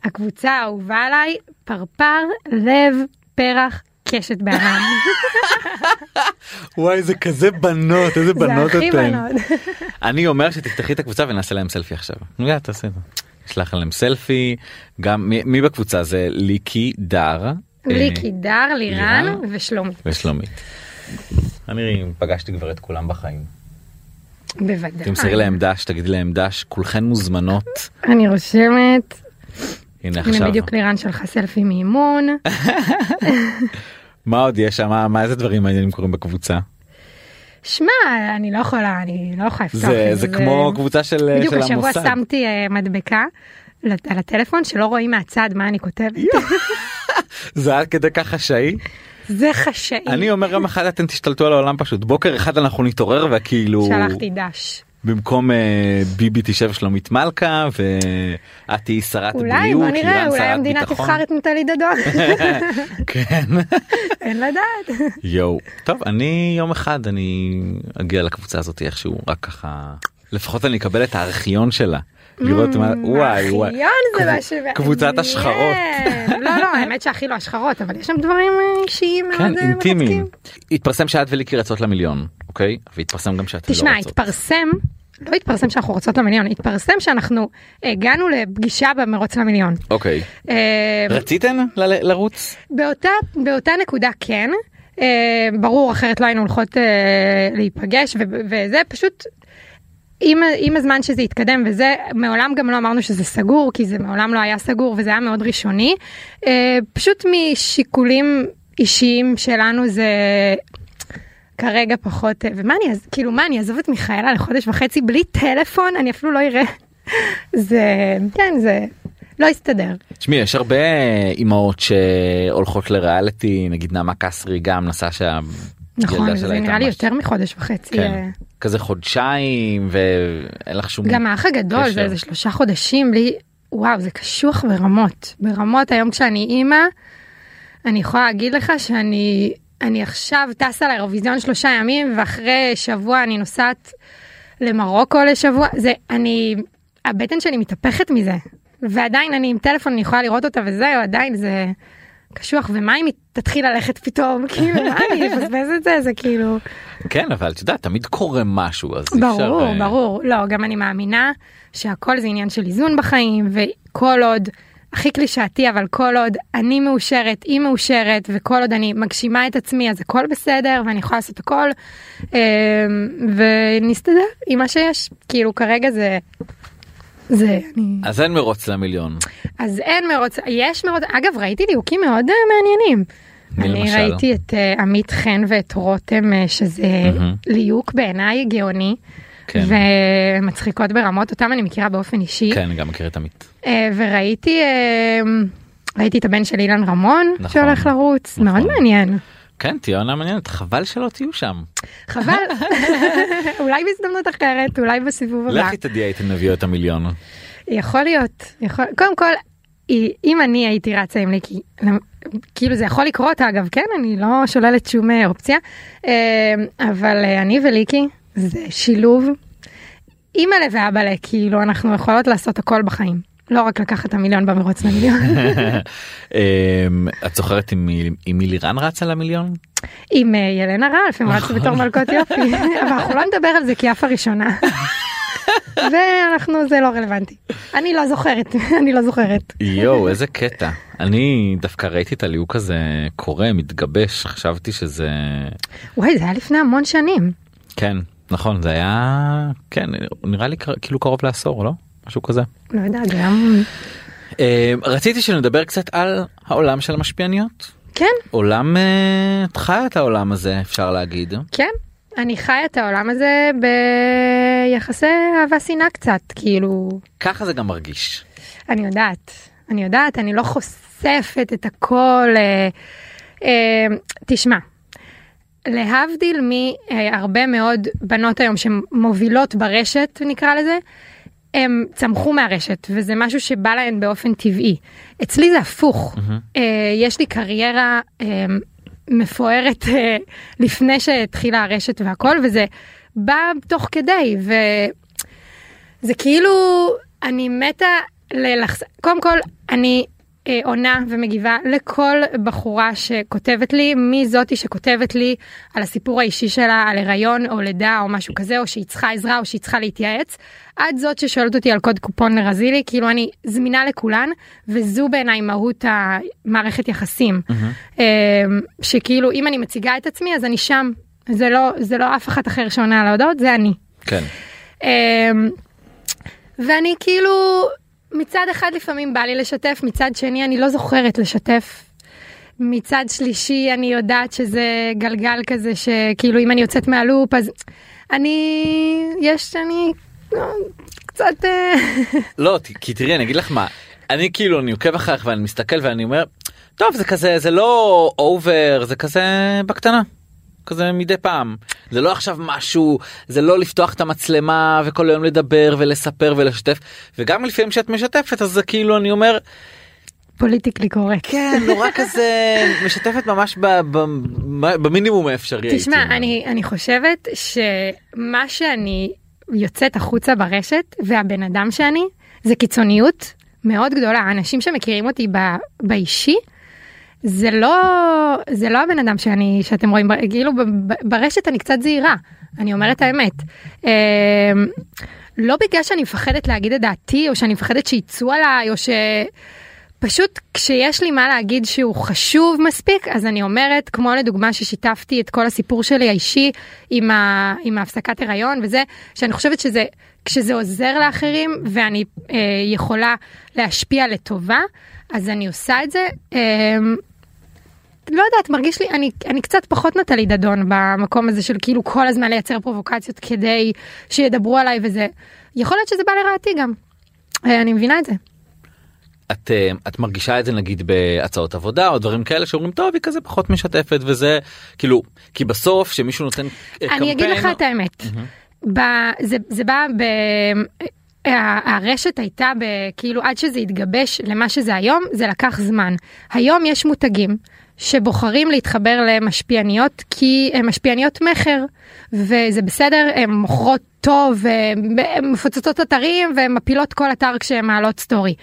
הקבוצה האהובה עליי, פרפר, לב, פרח, קשת בענן. וואי זה כזה בנות איזה זה הכי בנות. אני אומר שתפתחי את הקבוצה ונעשה להם סלפי עכשיו. נו יאללה תעשה את זה. נשלח להם סלפי גם מי, מי בקבוצה זה ליקי דר. אה, ליקי, דר, לירן לירן? ושלומי. ושלומית. אני פגשתי כבר את כולם בחיים. בוודאי. תמסרי להם דש תגידי להם דש כולכן מוזמנות. אני רושמת, הנה הנה עכשיו. בדיוק לירן שלחה סלפי מאימון. מה עוד יש שם מה- מה איזה דברים מעניינים קורים בקבוצה. שמע, אני לא יכולה, אני לא יכולה לפתוח זה את זה כמו קבוצה של בדיוק של השבוע המוסד. שמתי אה, מדבקה על הטלפון שלא רואים מהצד מה אני כותבת. זה עד כדי כך חשאי. זה חשאי. אני אומר יום אחד אתם תשתלטו על העולם פשוט בוקר אחד אנחנו נתעורר וכאילו שלחתי דש. במקום אה, ביבי תשב שלומית מלכה ואת תהיי שרת אולי, בריאות, בוא נראה, אולי המדינה ביטחון. תבחר את נטלי דדון. כן. אין לדעת. יואו. טוב אני יום אחד אני אגיע לקבוצה הזאת איכשהו רק ככה לפחות אני אקבל את הארכיון שלה. לראות מה וואי וואי. קבוצת השחרות. לא, לא, האמת שהכי לא השחרות, אבל יש שם דברים אה, אישיים מאוד כן אה, אינטימיים. התפרסם שאת וליקי רצות למיליון אוקיי והתפרסם גם שאת לא תשמע, רצות. התפרסם, לא התפרסם שאנחנו רוצות למיליון, התפרסם שאנחנו הגענו לפגישה במרוץ למיליון. אוקיי. אה, רציתן לרוץ? באותה, באותה נקודה כן, אה, ברור אחרת לא היינו הולכות אה, להיפגש וזה פשוט עם, עם הזמן שזה התקדם וזה מעולם גם לא אמרנו שזה סגור כי זה מעולם לא היה סגור וזה היה מאוד ראשוני אה, פשוט משיקולים אישיים שלנו זה כרגע פחות אה, ומה אני אז כאילו מה אני אעזוב את מיכאלה לחודש וחצי בלי טלפון אני אפילו לא אראה זה כן זה לא יסתדר. תשמעי יש הרבה אימהות שהולכות לריאליטי נגיד נעמה קסרי גם נסעה שם. נכון, זה נראה לי יותר מחודש וחצי. כן. אה, כזה חודשיים ואין לך שום גם האח הגדול קשר. זה איזה שלושה חודשים בלי, וואו זה קשוח ברמות. ברמות היום כשאני אימא, אני יכולה להגיד לך שאני אני עכשיו טסה לאירוויזיון שלושה ימים ואחרי שבוע אני נוסעת למרוקו לשבוע, זה אני, הבטן שלי מתהפכת מזה. ועדיין אני עם טלפון אני יכולה לראות אותה וזהו עדיין זה קשוח ומה אם היא תתחיל ללכת פתאום? כאילו מה אני אפספס את זה? זה כאילו כן אבל את יודעת תמיד קורה משהו אז אי אפשר, ברור אה, ברור. לא גם אני מאמינה שהכל זה עניין של איזון בחיים וכל עוד הכי קלישאתי אבל כל עוד אני מאושרת היא מאושרת וכל עוד אני מגשימה את עצמי אז הכל בסדר ואני יכולה לעשות הכל אה, ונסתדר עם מה שיש כאילו כרגע זה. זה אני אז אין מרוץ למיליון. אז אין מרוץ יש מרוץ אגב ראיתי ליהוקים מאוד אה, מעניינים. אני למשל? ראיתי את אה, עמית חן ואת רותם אה, שזה מהמם. ליהוק בעיניי גאוני. כן. ומצחיקות ברמות אותם אני מכירה באופן אישי כן גם מכיר את עמית. אה, וראיתי אה, ראיתי את הבן של אילן רמון נכון. שהולך לרוץ נכון. מאוד מעניין כן תהיה עונה מעניינת חבל שלא תהיו שם. חבל אולי בהזדמנות אחרת אולי בסיבוב הבא לכי תדעי הייתם מביאו את המיליון. יכול להיות יכול קודם כל אם אני הייתי רצה עם ליקי כאילו זה יכול לקרות אגב כן אני לא שוללת שום אה, אופציה אבל אני וליקי זה שילוב. אימא'לה ואבא'לה כאילו אנחנו יכולות לעשות הכל בחיים. לא רק לקחת את המיליון במרוץ למיליון. אמ, את זוכרת עם מי- לירן רצה למיליון? עם אה, ילנה רלף הם רצו בתור מלכות יופי. אבל אנחנו לא נדבר על זה כי אף הראשונה. ואנחנו זה לא רלוונטי. אני לא זוכרת אני לא זוכרת. יואו איזה קטע. אני דווקא ראיתי את הליהוק הזה קורה מתגבש. חשבתי שזה וואי זה היה לפני המון שנים. כן נכון זה היה כן נראה לי כאילו קרוב לעשור לא משהו כזה. לא יודעת גם אה, רציתי שנדבר קצת על העולם של המשפיעניות כן עולם אה, את חיה את העולם הזה אפשר להגיד כן אני חיה את העולם הזה יחסי אהבה שנאה קצת, כאילו, ככה זה גם מרגיש. אני יודעת, אני יודעת, אני לא חושפת את הכל. אה, אה, תשמע, להבדיל מהרבה מאוד בנות היום שמובילות ברשת, נקרא לזה, הם צמחו מהרשת, וזה משהו שבא להן באופן טבעי. אצלי זה הפוך. אה, יש לי קריירה אה, מפוארת אה, לפני שהתחילה הרשת והכל, וזה בא תוך כדי, וזה כאילו, אני מתה ללחס... קודם כל, אני אה, עונה ומגיבה לכל בחורה שכותבת לי, מי זאתי שכותבת לי על הסיפור האישי שלה, על הריון או לידה או משהו כזה, או שהיא צריכה עזרה או שהיא צריכה להתייעץ, עד זאת ששואלת אותי על קוד קופון לרזילי, כאילו אני זמינה לכולן, וזו בעיניי מהות המערכת יחסים. אה, שכאילו אם אני מציגה את עצמי אז אני שם, זה לא, זה לא אף אחת אחר שעונה על ההודעות, זה אני. כן. אמ, ואני כאילו מצד אחד לפעמים בא לי לשתף מצד שני אני לא זוכרת לשתף. מצד שלישי אני יודעת שזה גלגל כזה שכאילו אם אני יוצאת מהלופ אז אני יש אני אה, קצת אה, לא כי תראי אני אגיד לך מה אני כאילו אני עוקב אחריך ואני מסתכל ואני אומר טוב זה כזה זה לא אובר זה כזה בקטנה. כזה מדי פעם זה לא עכשיו משהו זה לא לפתוח את המצלמה וכל היום לדבר ולספר ולשתף וגם לפעמים שאת משתפת אז זה כאילו אני אומר פוליטיקלי קורקט. כן נורא כזה משתפת ממש במינימום האפשרי. תשמע. אני, אני חושבת שמה שאני יוצאת החוצה ברשת והבן אדם שאני זה קיצוניות מאוד גדולה. אנשים שמכירים אותי באישי זה לא זה לא הבן אדם שאני שאתם רואים כאילו ברשת אני קצת זהירה אני אומרת האמת. אמ, לא בגלל שאני מפחדת להגיד את דעתי או שאני מפחדת שיצאו עליי או ש... פשוט כשיש לי מה להגיד שהוא חשוב מספיק אז אני אומרת כמו לדוגמה ששיתפתי את כל הסיפור שלי האישי עם, ה, עם ההפסקת הריון וזה שאני חושבת שזה כשזה עוזר לאחרים ואני אה, יכולה להשפיע לטובה אז אני עושה את זה. אה, לא יודעת מרגיש לי אני אני קצת פחות נטלי דדון במקום הזה של כאילו כל הזמן לייצר פרובוקציות כדי שידברו עליי וזה יכול להיות שזה בא לרעתי גם. אה, אני מבינה את זה. את, אה, את מרגישה את זה נגיד בהצעות עבודה או דברים כאלה שאומרים טוב היא כזה פחות משתפת וזה כאילו כי בסוף שמישהו נותן אה, אני אגיד לך את האמת. ב, זה, זה בא ב... הרשת הייתה. כאילו עד שזה התגבש למה שזה היום זה לקח זמן. היום יש מותגים שבוחרים להתחבר למשפיעניות כי הן משפיעניות מכר וזה בסדר הן מוכרות טוב והן מפוצצות אתרים והן מפילות כל אתר כשהן מעלות סטורי.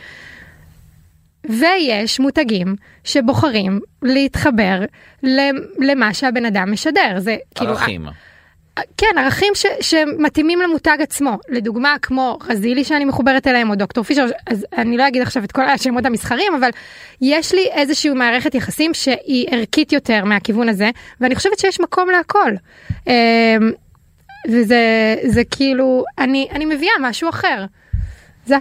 ויש מותגים שבוחרים להתחבר למה שהבן אדם משדר זה כאילו ערכים. כן ערכים ש, שמתאימים למותג עצמו לדוגמה כמו רזילי שאני מחוברת אליהם או דוקטור פישר אז אני לא אגיד עכשיו את כל השמות המסחריים אבל יש לי איזושהי מערכת יחסים שהיא ערכית יותר מהכיוון הזה ואני חושבת שיש מקום להכל. אמ, וזה זה כאילו אני אני מביאה משהו אחר. זה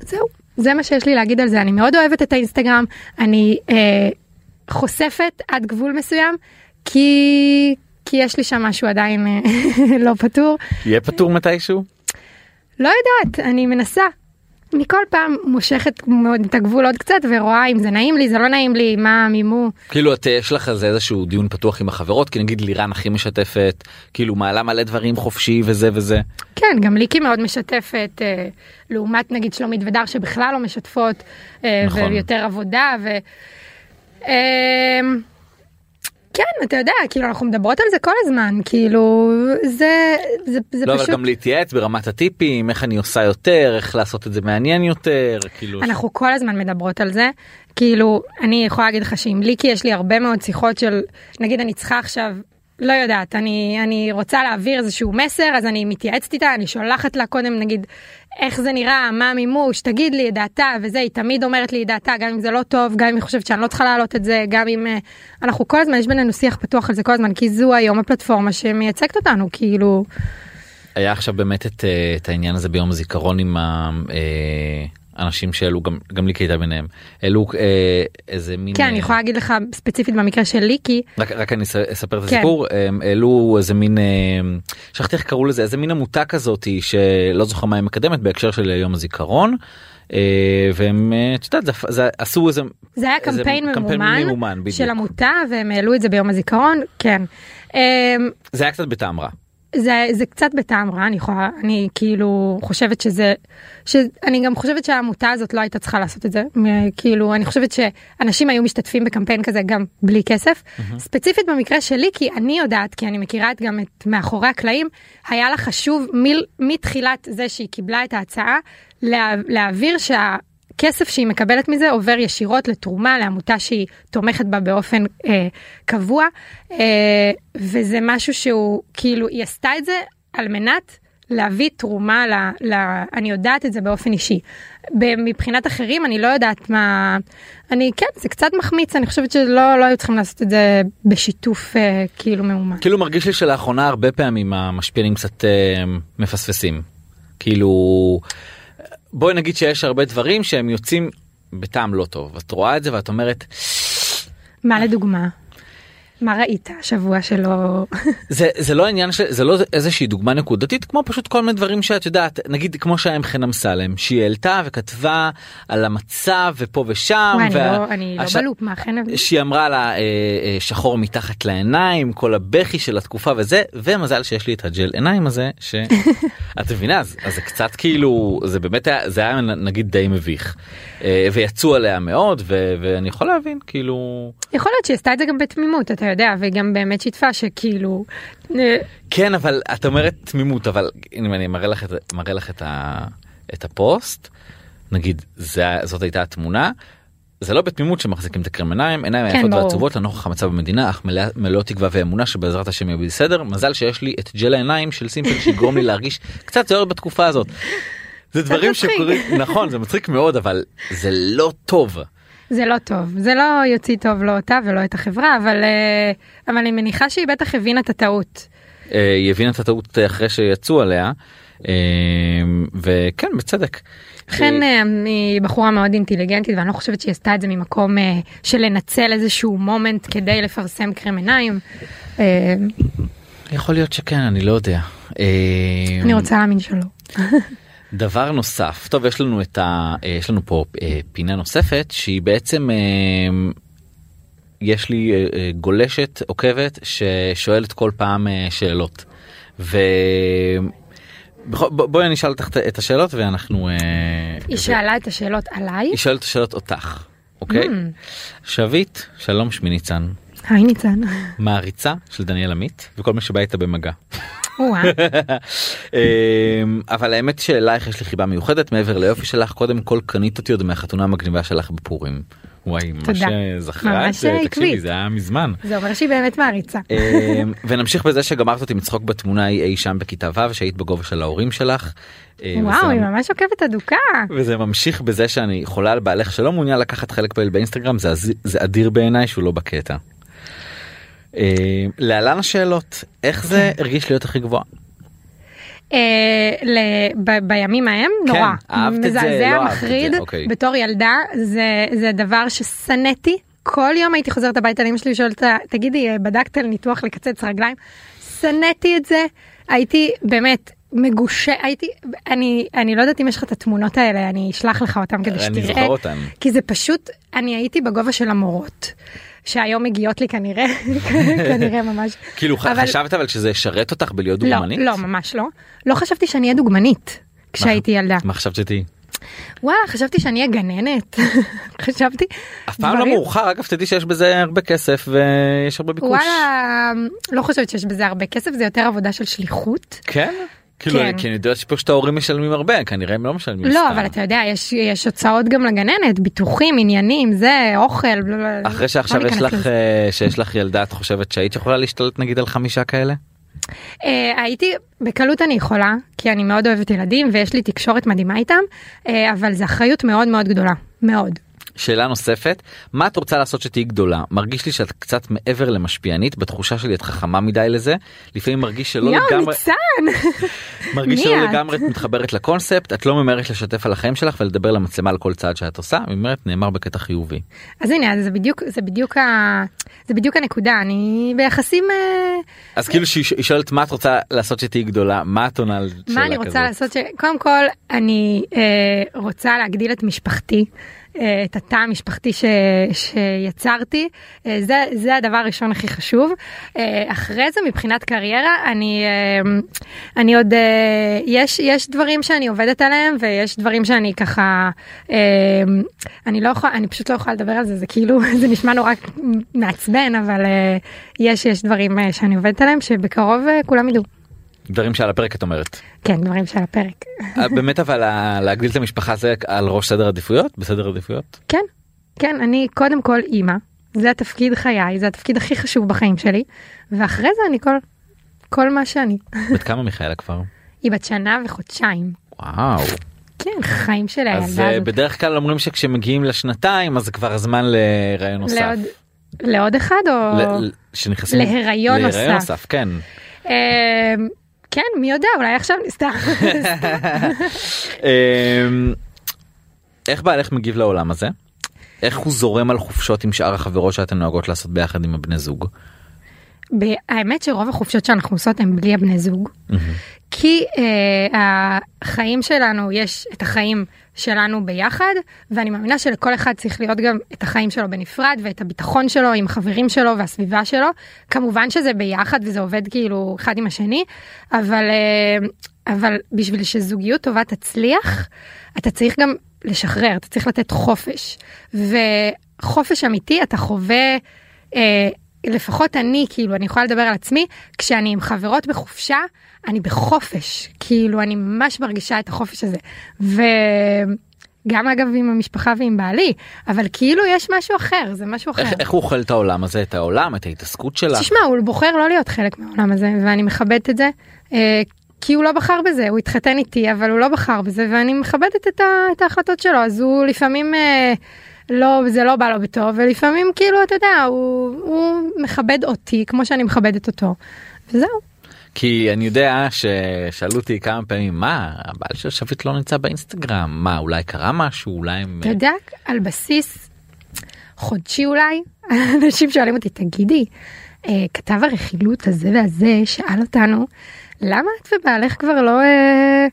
זהו זה מה שיש לי להגיד על זה אני מאוד אוהבת את האינסטגרם אני אה, חושפת עד גבול מסוים כי כי יש לי שם משהו עדיין אה, לא פתור יהיה פטור מתישהו? לא יודעת אני מנסה. אני כל פעם מושכת מאוד את הגבול עוד קצת ורואה אם זה נעים לי זה לא נעים לי מה המימו כאילו את יש לך איזה איזשהו דיון פתוח עם החברות כי נגיד לירן הכי משתפת כאילו מעלה מלא דברים חופשי וזה וזה. כן גם ליקי מאוד משתפת אה, לעומת נגיד שלומית ודר שבכלל לא משתפות אה, נכון. ויותר עבודה ו... כן אתה יודע כאילו אנחנו מדברות על זה כל הזמן כאילו זה זה, זה לא פשוט אבל גם להתייעץ ברמת הטיפים איך אני עושה יותר איך לעשות את זה מעניין יותר כאילו אנחנו כל הזמן מדברות על זה. כאילו אני יכולה להגיד לך שעם ליקי יש לי הרבה מאוד שיחות של נגיד אני צריכה עכשיו לא יודעת אני אני רוצה להעביר איזשהו מסר אז אני מתייעצת איתה אני שולחת לה קודם נגיד איך זה נראה מה המימוש תגיד לי את דעתה וזה היא תמיד אומרת לי את דעתה גם אם זה לא טוב גם אם היא חושבת שאני לא צריכה להעלות את זה גם אם אה, אנחנו כל הזמן יש בינינו שיח פתוח על זה כל הזמן כי זו היום הפלטפורמה שמייצגת אותנו כאילו. היה עכשיו באמת את, אה, את העניין הזה ביום הזיכרון עם ה... אנשים שהעלו גם גם ליקי הייתה ביניהם העלו אה, איזה מין כן, אני אה, יכולה להגיד לך ספציפית במקרה של ליקי, רק, רק אני אס- אספר את כן. הסיפור העלו איזה מין אה, שכחתי איך קראו לזה איזה מין עמותה כזאתי שלא זוכר מה היא מקדמת בהקשר של יום הזיכרון. אה, והם אה, את יודעת זה, זה עשו איזה זה היה איזה קמפיין ממומן ממומן. של עמותה והם העלו את זה ביום הזיכרון, כן. אמ, זה היה קצת בטעם רע. זה זה קצת בטעם רע אני יכולה אני כאילו חושבת שזה שאני גם חושבת שהעמותה הזאת לא הייתה צריכה לעשות את זה כאילו אני חושבת שאנשים היו משתתפים בקמפיין כזה גם בלי כסף ספציפית במקרה שלי כי אני יודעת כי אני מכירה את גם את מאחורי הקלעים היה לה חשוב מ- מתחילת זה שהיא קיבלה את ההצעה לה, להעביר שה. כסף שהיא מקבלת מזה עובר ישירות לתרומה לעמותה שהיא תומכת בה באופן אה, קבוע אה, וזה משהו שהוא כאילו היא עשתה את זה על מנת להביא תרומה ל, ל... אני יודעת את זה באופן אישי. מבחינת אחרים אני לא יודעת מה אני כן זה קצת מחמיץ אני חושבת שלא לא היו צריכים לעשות את זה בשיתוף אה, כאילו מאומן. כאילו מרגיש לי שלאחרונה הרבה פעמים המשפיענים קצת אה, מפספסים. כאילו בואי נגיד שיש הרבה דברים שהם יוצאים בטעם לא טוב את רואה את זה ואת אומרת מה לדוגמה? מה ראית השבוע שלא זה זה לא עניין של זה לא איזושהי דוגמה נקודתית כמו פשוט כל מיני דברים שאת יודעת נגיד כמו שהיה עם חן אמסלם שהיא העלתה וכתבה על המצב ופה ושם. וואי, אני וה- לא אני לא הש- בלופ מה כן שהיא אמרה לה אה, אה, שחור מתחת לעיניים כל הבכי של התקופה וזה ומזל שיש לי את הג'ל עיניים הזה שאת מבינה אז, אז זה קצת כאילו זה באמת היה זה היה נגיד די מביך אה, ויצאו עליה מאוד ו, ואני יכול להבין כאילו יכול להיות שהיא עשתה את זה גם בתמימות אתה יודע וגם באמת שיתפה שכאילו אה, כן אבל את אומרת תמימות אבל הנה אני מראה לך את, מראה לך את, ה, את הפוסט נגיד זה, זאת הייתה התמונה. זה לא בתמימות שמחזיקים את הקרם עיניים עיניים כן, יפות. ועצובות לנוכח המצב במדינה אך מלא- תקווה ואמונה שבעזרת השם יהיה בסדר מזל שיש לי את ג'ל העיניים של סימפל שיגרום לי להרגיש קצת זוהר בתקופה הזאת. זה דברים. שקורים נכון זה מצחיק מאוד אבל זה לא טוב. זה לא טוב זה לא יוציא טוב לא אותה ולא את החברה אבל אה, אבל אני מניחה שהיא בטח הבינה את הטעות. אה, היא הבינה את הטעות אחרי שיצאו עליה אה, וכן בצדק. אה, היא בחורה מאוד אינטליגנטית ואני לא חושבת שהיא עשתה את זה ממקום של לנצל איזשהו מומנט כדי לפרסם קרם עיניים. יכול להיות שכן אני לא יודע. אני רוצה להאמין שלא. דבר נוסף טוב יש לנו את ה... אה, יש לנו פה אה, פינה נוספת שהיא בעצם אה, יש לי גולשת עוקבת ששואלת כל פעם שאלות. ו... בואי אני אשאל אותך את- השאלות ואנחנו היא שאלה את השאלות עליי. היא שואלת את השאלות אותך אוקיי Mm. שביט שלום שמי ניצן היי ניצן. מעריצה של דניאל עמית וכל מי שבא איתה במגע. אמ, אבל האמת שאלייך יש לי חיבה מיוחדת מעבר ליופי שלך קודם כל קנית אותי עוד מהחתונה המגניבה שלך בפורים. וואי ממש תודה. זכרה את זה תקשיבי עקבית. זה היה מזמן. זה אומר שהיא באמת מעריצה. אמ, ונמשיך בזה שגמרת אותי מצחוק בתמונה ההיא אי שם בכיתה ו' שהיית בגובה של ההורים שלך. אה, וואו היא ממש עוקבת אדוקה. וזה ממשיך בזה שאני חולה על בעלך שלא מעוניין לקחת חלק פעיל באינסטגרם זה אדיר בעיניי שהוא לא בקטע. אה, להלן השאלות איך זה הרגיש להיות הכי גבוהה. אה, בימים ההם נורא זה? לא מזעזע זה, מחריד אוקיי. בתור ילדה זה זה דבר ששנאתי כל יום הייתי חוזרת הביתה לאמא שלי ושואלת תגידי אה, בדקת על ניתוח לקצץ רגליים שנאתי את זה הייתי באמת מגושה הייתי אני אני לא יודעת אם יש לך את התמונות האלה אני אשלח לך אותם כדי אני שתראה זוכר אותן. כי זה פשוט אני הייתי בגובה של המורות שהיום מגיעות לי כנראה כנראה ממש כאילו אבל- חשבת אבל שזה ישרת אותך בלהיות לא, דוגמנית? לא, ממש לא. לא חשבתי שאני אהיה דוגמנית כשהייתי ילדה. מה חשבת שתהיי? וואלה, חשבתי שאני אהיה גננת. חשבתי... אף פעם לא מאוחר אגב תדעי שיש בזה הרבה כסף ויש הרבה ביקוש. וואלה, לא חושבת שיש בזה הרבה כסף, זה יותר עבודה של שליחות. כן? כאילו כן. כי אני יודע שפשוט ההורים משלמים הרבה כנראה הם לא משלמים לא, סתם. אבל אתה יודע, יש, יש הוצאות גם לגננת, ביטוחים, עניינים, זה, אוכל. בלה, בלה, אחרי שעכשיו לא יש לך לזה. אה, שיש לך ילדה את חושבת שהיית יכולה להשתלט נגיד על חמישה כאלה? אה, הייתי, בקלות אני יכולה, כי אני מאוד אוהבת ילדים ויש לי תקשורת מדהימה איתם, אה, אבל זו אחריות מאוד מאוד גדולה, מאוד. שאלה נוספת, מה את רוצה לעשות שתהיי גדולה? מרגיש לי שאת קצת מעבר למשפיענית, בתחושה שלי את חכמה מדי לזה. לפעמים מרגיש שלא יואו, לגמרי, ניצן! מרגיש שלא את? לגמרי את מתחברת לקונספט, את לא ממהרת לשתף על החיים שלך ולדבר למצלמה על כל צעד שאת עושה, אומרת נאמר בקטע חיובי. אז הנה, אז זה בדיוק, זה בדיוק, ה... זה בדיוק הנקודה, אני ביחסים... אה, אז כאילו שהיא היא שואלת מה את רוצה לעשות שתהיי גדולה, מה את עונה על שאלה כזאת? מה אני רוצה לעשות? ש... קודם כל, אני אה, רוצה להגדיל את משפחתי. אה, את התא המשפחתי ש... שיצרתי, אה, זה, זה הדבר הראשון הכי חשוב. אה, אחרי זה מבחינת קריירה, אני, אני עוד, יש, יש דברים שאני עובדת עליהם ויש דברים שאני ככה, אני לא יכולה, אני פשוט לא יכולה לדבר על זה, זה כאילו, זה נשמע נורא מעצבן, אבל יש, יש דברים שאני עובדת עליהם שבקרוב כולם ידעו. דברים שעל הפרק את אומרת. כן, דברים של הפרק. אה, באמת אבל להגדיל את המשפחה זה על ראש סדר עדיפויות? בסדר עדיפויות? כן, כן, אני קודם כל אימא, זה התפקיד חיי, זה התפקיד הכי חשוב בחיים שלי, ואחרי זה אני כל, כל מה שאני. בת כמה מיכאלה כבר? היא בת שנה וחודשיים. וואו. כן, חיים של אז הילדה אה, הזאת. בדרך כלל אומרים שכשמגיעים לשנתיים אז כבר הזמן להיריון נוסף. לעוד, לעוד אחד או... ל- שנכנסים להיריון להיריון נוסף. נוסף כן. כן, מי יודע, אולי עכשיו נסתם. אמ, איך בעלך מגיב לעולם הזה? איך הוא זורם על חופשות עם שאר החברות שאתן נוהגות לעשות ביחד עם הבני זוג? האמת שרוב החופשות שאנחנו עושות הן בלי הבני זוג. כי אה, החיים שלנו יש את החיים שלנו ביחד ואני מאמינה שלכל אחד צריך להיות גם את החיים שלו בנפרד ואת הביטחון שלו עם החברים שלו והסביבה שלו כמובן שזה ביחד וזה עובד כאילו אחד עם השני אבל אה, אבל בשביל שזוגיות טובה תצליח אתה צריך גם לשחרר אתה צריך לתת חופש וחופש אמיתי אתה חווה. אה, לפחות אני כאילו אני יכולה לדבר על עצמי כשאני עם חברות בחופשה אני בחופש כאילו אני ממש מרגישה את החופש הזה וגם אגב עם המשפחה ועם בעלי אבל כאילו יש משהו אחר זה משהו אחר. איך, איך הוא אוכל את העולם הזה את העולם את ההתעסקות שלה? תשמע הוא בוחר לא להיות חלק מהעולם הזה ואני מכבדת את זה. אה, כי הוא לא בחר בזה הוא התחתן איתי אבל הוא לא בחר בזה ואני מכבדת את, ה, את ההחלטות שלו אז הוא לפעמים אה, לא זה לא בא לו בטוב ולפעמים כאילו אתה יודע הוא, הוא מכבד אותי כמו שאני מכבדת אותו. וזהו. כי אני יודע ששאלו אותי כמה פעמים מה הבעל של שביט לא נמצא באינסטגרם מה אולי קרה משהו אולי הם... אתה יודע על בסיס חודשי אולי אנשים שואלים אותי תגידי אה, כתב הרכילות הזה והזה שאל אותנו למה את ובעלך כבר לא אה...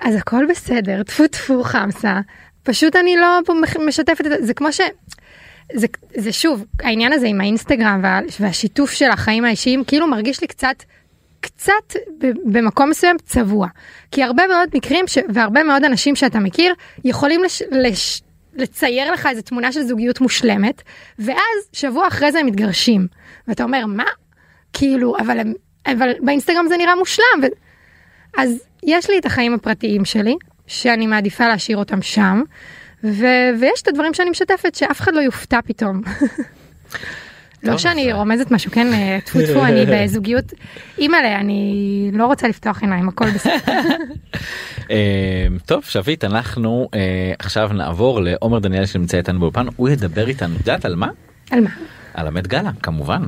אז הכל בסדר טפו טפו חמסה פשוט אני לא משתפת את זה זה כמו ש. זה, זה שוב העניין הזה עם האינסטגרם וה, והשיתוף של החיים האישיים כאילו מרגיש לי קצת קצת במקום מסוים צבוע כי הרבה מאוד מקרים ש, והרבה מאוד אנשים שאתה מכיר יכולים לש, לש, לצייר לך איזה תמונה של זוגיות מושלמת ואז שבוע אחרי זה הם מתגרשים ואתה אומר מה כאילו אבל אבל באינסטגרם זה נראה מושלם ו... אז יש לי את החיים הפרטיים שלי שאני מעדיפה להשאיר אותם שם ו- ויש את הדברים שאני משתפת שאף אחד לא יופתע פתאום. לא שאני רומזת משהו כן אה, טפו טפו אני בזוגיות אימא'לה אני לא רוצה לפתוח עיניים הכל בסדר. אה, טוב שביט אנחנו אה, עכשיו נעבור לעומר דניאל שנמצא איתנו באולפן הוא ידבר איתנו את יודעת על מה? על מה? על ה Met Gala כמובן.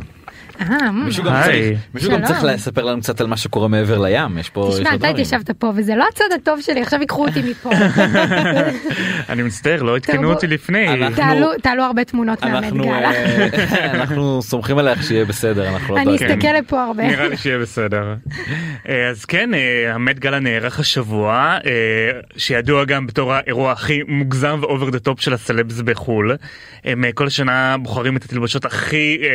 אה, מישהו גם. צריך- מישהו גם שלום. צריך לספר לנו קצת על מה שקורה מעבר לים יש פה תשמע אתה. התיישבת פה וזה לא הצד הטוב שלי עכשיו ייקחו אותי מפה. אני מצטער לא עדכנו אותי לפני. תעלו הרבה תמונות אנחנו גאלה. אה, אנחנו סומכים עליך שיהיה בסדר אנחנו לא אני. אסתכל לפה הרבה. נראה לי שיהיה בסדר. אה, אז כן, ה Met Gala נערך השבוע, שידוע גם בתור האירוע הכי מוגזם ו over the top של הסלבס בחו"ל. הם כל שנה בוחרים את התלבשות הכי אה,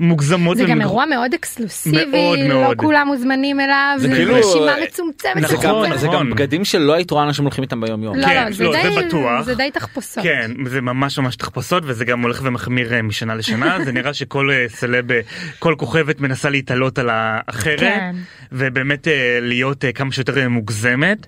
מוגזמות. זה גם אירוע מאוד אקסקלוסיבי, מאוד לא מאוד. כולם מוזמנים אליו, זה זה כאילו- רשימה מצומצמת. זה נכון, גם- מצומצמת. זה גם נכון. בגדים שלא היית רואה אנשים הולכים איתם ביום יום. לא, כן, לא, זה לא, זה די- בטוח. זה די תחפושות. כן, זה ממש ממש תחפושות וזה גם הולך ומחמיר אה, משנה לשנה, זה נראה שכל אה, סלב, אה, כל כוכבת מנסה להתעלות על האחרת, כן. ובאמת אה, להיות אה, כמה שיותר אה, מוגזמת,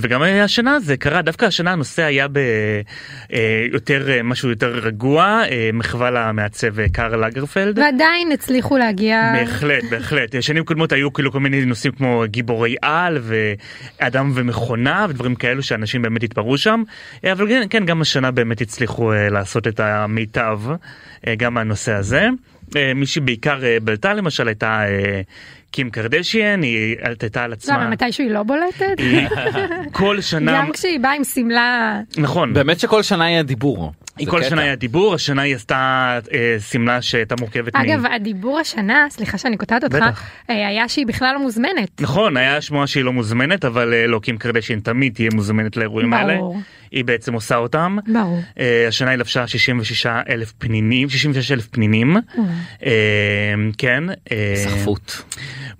וגם השנה זה קרה, דווקא השנה הנושא היה ביותר משהו יותר רגוע, מחווה למעצב קארל לגרפלד. ועדיין הצליחו להגיע... בהחלט, בהחלט. שנים קודמות היו כאילו כל מיני נושאים כמו גיבורי על ואדם ומכונה ודברים כאלו שאנשים באמת התפרעו שם. אבל כן, כן, גם השנה באמת הצליחו לעשות את המיטב, גם מהנושא הזה. מי שבעיקר בלטה למשל הייתה קים קרדשיאן, היא עלתה על לא, עצמה. אבל מתישהו היא לא בולטת? כל שנה, גם כשהיא באה עם שמלה... נכון, באמת שכל שנה היה דיבור. היא כל קטע. שנה היה דיבור, השנה היא עשתה אה, שמלה שהייתה מורכבת מ... אגב, הדיבור השנה, סליחה שאני קוטעת אותך, בטח. אה, היה שהיא בכלל לא מוזמנת. נכון, היה שמועה שהיא לא מוזמנת, אבל אה, לא, קים קרדשיין תמיד תהיה מוזמנת לאירועים האלה. ברור. היא בעצם עושה אותם. ברור. אה, השנה היא לבשה 66 אלף פנינים, 66 אלף פנינים. אה, כן. אה, סחפות.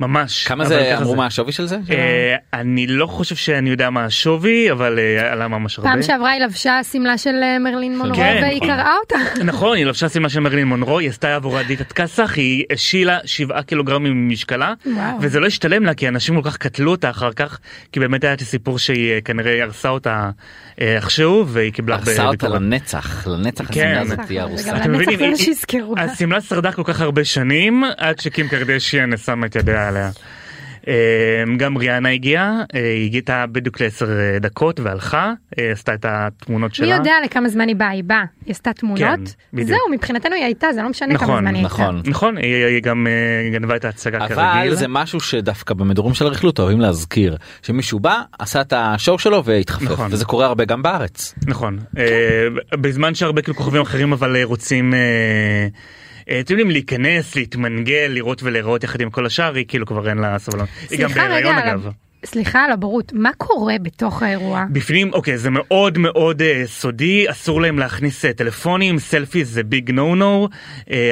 ממש. כמה זה אמרו מה השווי של זה? אה, אני לא חושב שאני יודע מה השווי, אבל אה, עלה ממש הרבה. פעם שעברה היא לבשה שמלה של אה, מרלין מונרו כן, והיא נכון. קראה אותה. נכון, היא לבשה שמלה של מרלין מונרו, היא עשתה עבורה דיטת כסח, היא השילה 7 קילוגרמים ממשקלה, וואו. וזה לא השתלם לה כי אנשים כל כך קטלו אותה אחר כך, כי באמת היה את הסיפור שהיא אה, כנראה הרסה אותה אה, איכשהו, והיא קיבלה הרבה הרסה אותה. לנצח, לנצח כן. השמלה הזאת תהיה וגם הרוסה. אתם מבינים, היא-. השמלה שרדה כל כך הרבה שנים, עד שקים קרדשיאן שמה את ידיה עליה. אה, גם ריאנה הגיעה, אה, היא הגיעה בדיוק לעשר אה, דקות והלכה, אה, עשתה את התמונות שלה. מי יודע לכמה זמן היא באה, היא באה, היא עשתה תמונות, כן, בדיוק. זהו מבחינתנו היא הייתה, זה לא משנה כמה נכון, זמן היא הייתה. נכון. נכון, היא היא גם גנבה את ההצגה אבל כרגיל. זה משהו שדווקא במדורים של הרכילות אוהבים להזכיר שמישהו בא עשה את השואו שלו והתחפף נכון. וזה קורה הרבה גם בארץ. נכון, אה, בזמן שהרבה כוכבים אחרים אבל רוצים, אתם יודעים, להיכנס, להתמנגל, לראות ולהיראות יחד עם כל השאר, היא כאילו כבר אין לה סבלנות. היא גם סליחה בהיריון אגב. סליחה על הבורות, מה קורה בתוך האירוע? בפנים אוקיי זה מאוד מאוד אה, סודי אסור להם להכניס אה, טלפונים סלפי זה ביג נו נו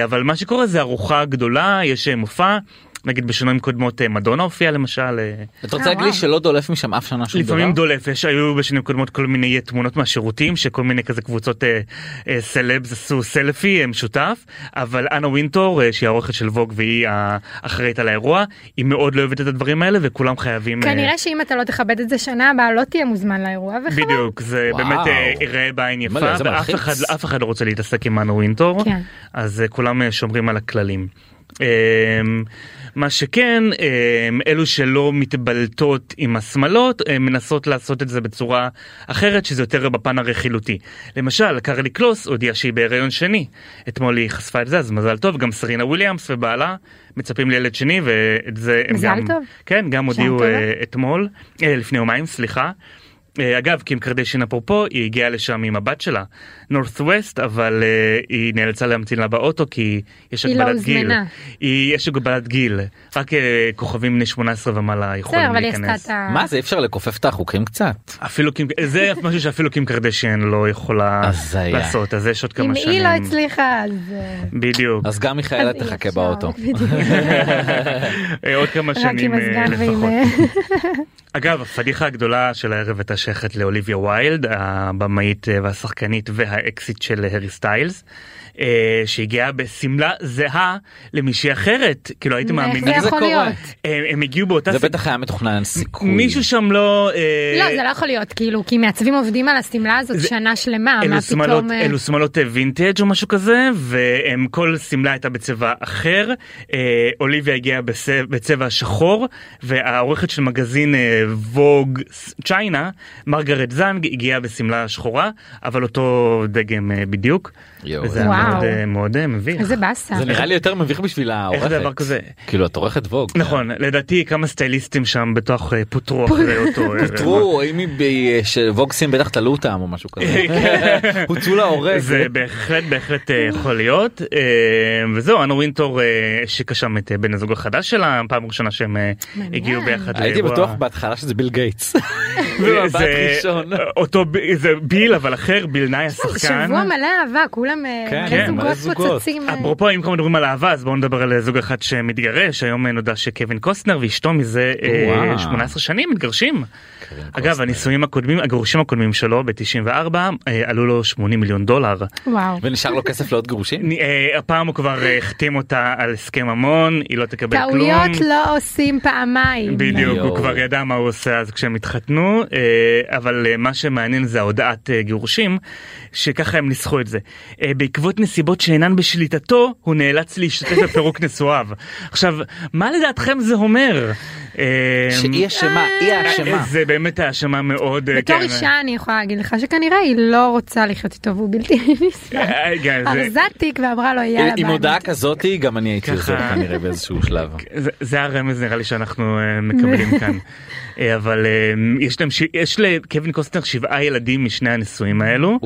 אבל מה שקורה זה ארוחה גדולה יש אה, מופע נגיד בשנים קודמות אה, מדונה הופיעה למשל אה, אתה רוצה אה, להגיד לי. שלא דולף משם אף שנה שום דבר? לפעמים דולף יש היו בשנים קודמות כל מיני תמונות מהשירותים שכל מיני כזה קבוצות אה, אה, סלבס עשו סלפי משותף אבל אנה וינטור אה, שהיא העורכת של ווג והיא האחראית על האירוע היא מאוד לא אוהבת את הדברים האלה וכולם חייבים. אה, כנראה שאם אתה לא תכבד את זה שנה הבאה לא תהיה מוזמן לאירוע וחבל. בדיוק זה וואו. באמת אה, ייראה בעין יפה ואף. אחד לא רוצה להתעסק עם אנה וינטור כן. אז כולם שומרים על הכללים. אה, מה שכן אה, אלו שלא מתבלטות עם השמלות אה, מנסות לעשות את זה בצורה אחרת שזה יותר בפן הרכילותי. למשל קרלי קלוס הודיעה שהיא בהיריון שני אתמול היא חשפה את זה אז מזל טוב גם סרינה וויליאמס ובעלה מצפים לילד שני ואת זה הם מזל גם טוב. כן גם הודיעו. אה, אתמול לפני יומיים סליחה. אה, אגב קים קרדשין אפרופו היא הגיעה לשם עם הבת שלה נורת ווסט אבל אה, היא נאלצה להמתין לה באוטו כי יש היא לא הגבלת גיל. הוזמנה. היא יש הגבלת גיל רק אה, כוכבים בני 18 ומעלה יכולים בסדר, להיכנס. מה זה אי אפשר לכופף את החוקים קצת? אפילו קים זה משהו שאפילו קים קרדשין לא יכולה. לעשות אז יש עוד כמה אם שנים. היא לא הצליחה אז... בדיוק. אז גם מיכאלה תחכה אפשר, באוטו. עוד כמה שנים. לפחות. אגב הפדיחה הגדולה של הערב הייתה שייכת לאוליביה ויילד הבמאית והשחקנית והאקסיט של הארי סטיילס אה, שהגיעה בשמלה זהה למישהי אחרת כאילו הייתם איך מאמינים זה זה יכול? להיות? הם, הם הגיעו באותה זה ס- בטח היה מתוכנן סיכוי. מישהו שם לא אה, לא, זה לא יכול להיות, כאילו, כי מעצבים עובדים על השמלה הזאת זה- שנה שלמה, מה אלו שמלות, פתאום... אה, אלו שמלות אה, וינטג' או משהו כזה והם כל שמלה הייתה בצבע אחר אה, אוליביה הגיעה בצ- בצבע שחור והעורכת של מגזין אה, ווג צ'יינה מרגרט זנג הגיעה בשמלה שחורה אבל אותו דגם אה, בדיוק. יואו, וזה וואו. מאוד, אה, מאוד אה, מביך. איזה באסה. זה נראה לי יותר מביך בשביל העורכת. דבר כזה? כאילו את עורכת ווג. נכון לדעתי כמה סטייליסטים שם בתוך אה, פוטרו אחרי אותו ערב. פוטרו, אם היא שווגסים בטח תלו אותם או משהו כזה. הוצאו להורג. זה בהחלט בהחלט יכול להיות וזהו אנה וינטור השיקה שם את בן הזוג החדש שלה פעם ראשונה שהם. הגיעו ביחד הייתי. בטוח בהתחלה שזה ביל גייטס. זה-. אותו זה ביל אבל אחר ביל נאי השחקן. שבוע מלא אהבה, כולם כן, כן, מלא זוגות. אה, אפרופו אם כבר מדברים על אהבה אז בואו נדבר על זוג אחד שמתגרש היום נודע שקווין קוסטנר ואשתו מזה אה, וואו. 18 שנים מתגרשים. אגב. הנישואים הקודמים הגירושים הקודמים שלו ב-94 עלו לו 80 מיליון דולר. וואו. ונשאר לו כסף לעוד גירושים? אה, הפעם הוא כבר אה, החתים אותה על הסכם ממון היא לא תקבל כלום. טעויות לא עושים פעמיים. בדיוק. הוא כבר ידע מה הוא עושה אז כשהם התחתנו, אה, אבל אה, מה שמעניין זה ההודעת אה, גירושים, שככה הם ניסחו את זה. אה, בעקבות נסיבות שאינן בשליטתו, הוא נאלץ להשתתף בפירוק נשואיו. עכשיו, מה לדעתכם זה אומר? אה, שהיא אשמה, היא האשמה. זה באמת האשמה מאוד... אה, בתור כן. אישה אני יכולה להגיד לך שכנראה היא לא רוצה לחיות איתו והוא בלתי נסבל. אה, זה- ארזת תיק ואמרה לו יאללה עם. הודעה כזאתי גם אני הייתי. עוזר כנראה באיזשהו שלב. זה, הרמז נראה לי שאנחנו אה, מקבלים כאן. אה, אבל אה, יש לקווין קוסטנר שבעה ילדים משני הנישואים האלו.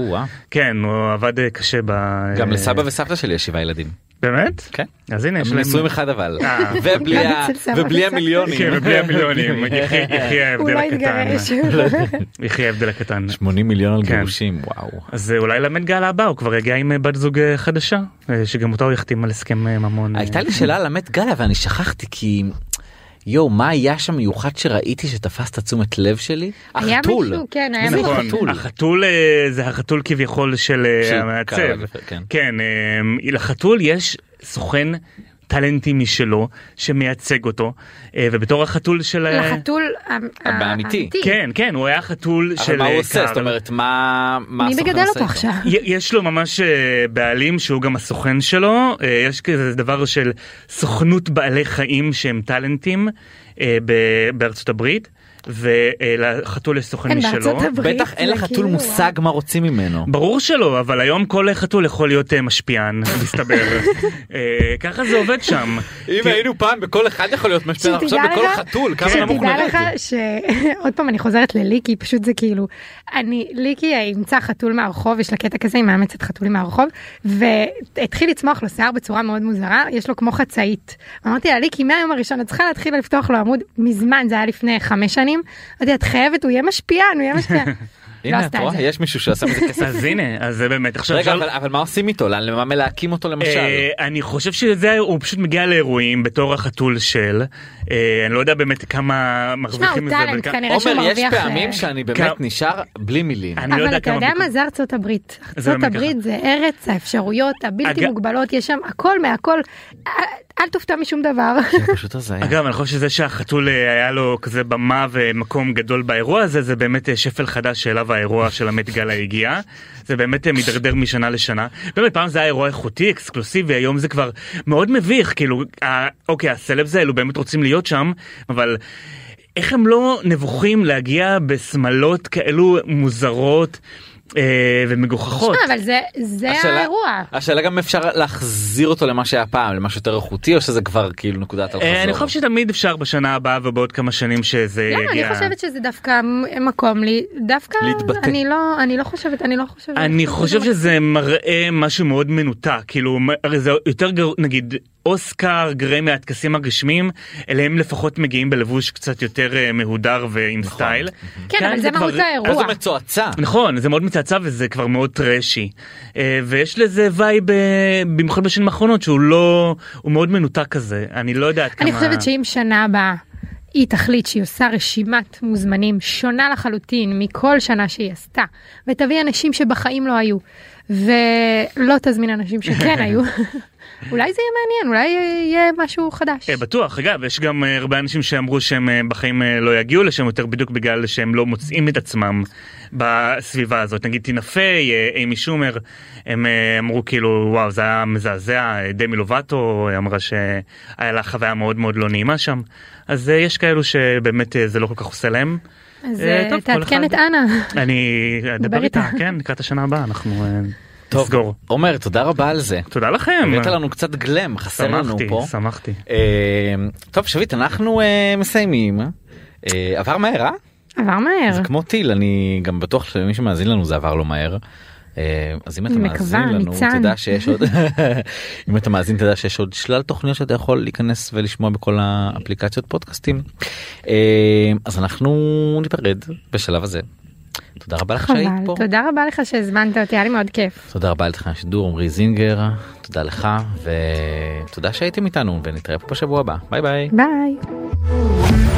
כן, הוא עבד אה, קשה ב... גם לסבא וסבתא שלי יש שבעה ילדים. באמת? כן. אז הנה, יש הם להם... נשואים אחד אבל. אה. ובלי. המיליונים. כן, ובלי המיליונים, יחי יחי הוא ההבדל לא הקטן. התגרש. יחי ההבדל הקטן. 80 מיליון על כן. גירושים וואו. אז אה, אולי למד גאלה הבא הוא כבר יגיע עם אה, בת זוג חדשה, שגם אותה הוא יחתים על הסכם ממון. הייתה לי שאלה על המת גאלה ואני שכחתי כי יואו מה היה שם מיוחד שראיתי שתפס את התשומת לב שלי? היה החתול. מישהו, כן, היה מישהו. נכון, החתול? החתול אה, זה החתול כביכול של אה, של המעצב. כן. כן, אה, לחתול יש סוכן טאלנטי משלו שמייצג אותו, אה, ובתור החתול של... ה- לחתול המ- האמיתי. כן, כן, הוא היה חתול של... מה הוא אה, עושה? זאת אומרת מה מה מי מגדל אותו? עכשיו? יש לו ממש אה, בעלים שהוא גם הסוכן שלו, אה, יש כזה דבר של סוכנות בעלי חיים שהם טאלנטים אה, בארצות הברית, ולחתול יש סוכן כן, משלו. בטח אין לחתול מושג מה רוצים ממנו. ברור שלא, אבל היום כל חתול יכול להיות אה, משפיען, מסתבר. אה, ככה זה עובד שם. אם היינו פעם בכל אחד יכול להיות משפיע עכשיו שתדע בכל חתול כמה. נמוך שתדע נרד. לך שעוד פעם אני חוזרת לליקי פשוט זה כאילו אני ליקי אימצה חתול מהרחוב יש לה קטע כזה היא מאמצת חתולים מהרחוב והתחיל לצמוח לו שיער בצורה מאוד מוזרה יש לו כמו חצאית. אמרתי לה ליקי מהיום הראשון את צריכה להתחיל לפתוח לו עמוד מזמן זה היה לפני חמש שנים. אמרתי את חייבת הוא יהיה משפיען הוא יהיה משפיען. לא הנה את עשתה את רואה זה. יש מישהו שעשה מזה כסף. אז הנה, אז זה באמת. עכשיו רגע אבל מה עושים איתו למה מלהקים אותו למשל. אה, אני חושב שזה הוא פשוט מגיע לאירועים בתור החתול של אה, אני לא יודע באמת כמה מרוויחים הוא מזה. אבל טאלנט כנראה שהוא עומר יש מרוויח. פעמים אה, שאני באמת נשאר בלי מילים. לא אבל אתה יודע מה זה ארצות הברית. זה ארצות הברית זה ארץ האפשרויות הבלתי מוגבלות יש שם הכל מהכל. אל- תופתע משום דבר. זה פשוט הזיה. אגב אני חושב שזה שהחתול אה, היה לו כזה במה ומקום גדול באירוע הזה זה באמת אה, שפל חדש שאליו האירוע של המת גאלה הגיע. זה באמת אה, מידרדר משנה לשנה. באמת פעם זה היה אירוע איכותי אקסקלוסיבי היום זה כבר מאוד מביך כאילו אוקיי הסלבס האלו באמת רוצים להיות שם אבל. איך הם לא נבוכים להגיע בשמלות כאלו מוזרות ומגוחכות. שמע, אבל זה זה השאלה- האירוע. השאלה גם אפשר להחזיר אותו למה שהיה פעם למשהו יותר איכותי או שזה כבר כאילו נקודת אל אה, אני חזור. חושב שתמיד אפשר בשנה הבאה ובעוד כמה שנים שזה למה אני יגיע. חושבת שזה דווקא מקום לי דווקא להתבטא. אני לא אני לא חושבת אני לא חושבת. אני חושב שזה מראה משהו מאוד מנותק כאילו הרי זה יותר גרוע נגיד אוסקר גרמי הטקסים הרשמיים אליהם לפחות מגיעים בלבוש קצת יותר אה, מהודר ועם סטייל. כן כאן אבל זה כבר- מהות אז האירוע. זה מצועצע. נכון זה מאוד מצעצע וזה כבר מאוד trashy אה, ויש לזה vibe אה, במיוחד בשנים האחרונות שהוא לא הוא מאוד מנותק כזה אני לא יודעת כמה אני חושבת שאם שנה הבאה היא תחליט שהיא עושה רשימת מוזמנים שונה לחלוטין מכל שנה שהיא עשתה ותביא אנשים שבחיים לא היו ולא תזמין אנשים שכן היו אולי זה יהיה מעניין אולי יהיה משהו חדש. אה, בטוח אגב יש גם אה, הרבה אנשים שאמרו שהם אה, בחיים אה, לא יגיעו לשם יותר בדיוק בגלל שהם לא מוצאים את עצמם בסביבה הזאת נגיד טינה פיי אימי שומר הם אמרו כאילו וואו זה היה מזעזע דמי לובטו אמרה שהיה לה חוויה מאוד מאוד לא נעימה שם אז יש כאלו שבאמת זה לא כל כך עושה להם אז תעדכן את אנה. אני אדבר איתה. כן לקראת השנה הבאה אנחנו טוב, נסגור עומר תודה רבה על זה. תודה לכם הבאת לנו קצת גלם חסר לנו שמחתי פה. שמחתי אה, טוב שביט אנחנו אה, מסיימים. אה, עבר מהר אה? עבר מהר. זה כמו טיל אני גם בטוח שמי שמאזין לנו זה עבר לו מהר. אה, אז אם אתה מאזין לנו. תדע שיש עוד אם אתה מאזין תדע שיש עוד שלל תוכניות שאתה יכול להיכנס ולשמוע בכל האפליקציות פודקאסטים. אז אנחנו ניפרד בשלב הזה. תודה רבה לך שהיית. פה. תודה רבה לך שהזמנת אותי היה לי מאוד כיף. תודה רבה לתכנן השידור עמרי זינגר תודה לך ותודה שהייתם איתנו ונתראה פה בשבוע הבא ביי ביי. ביי.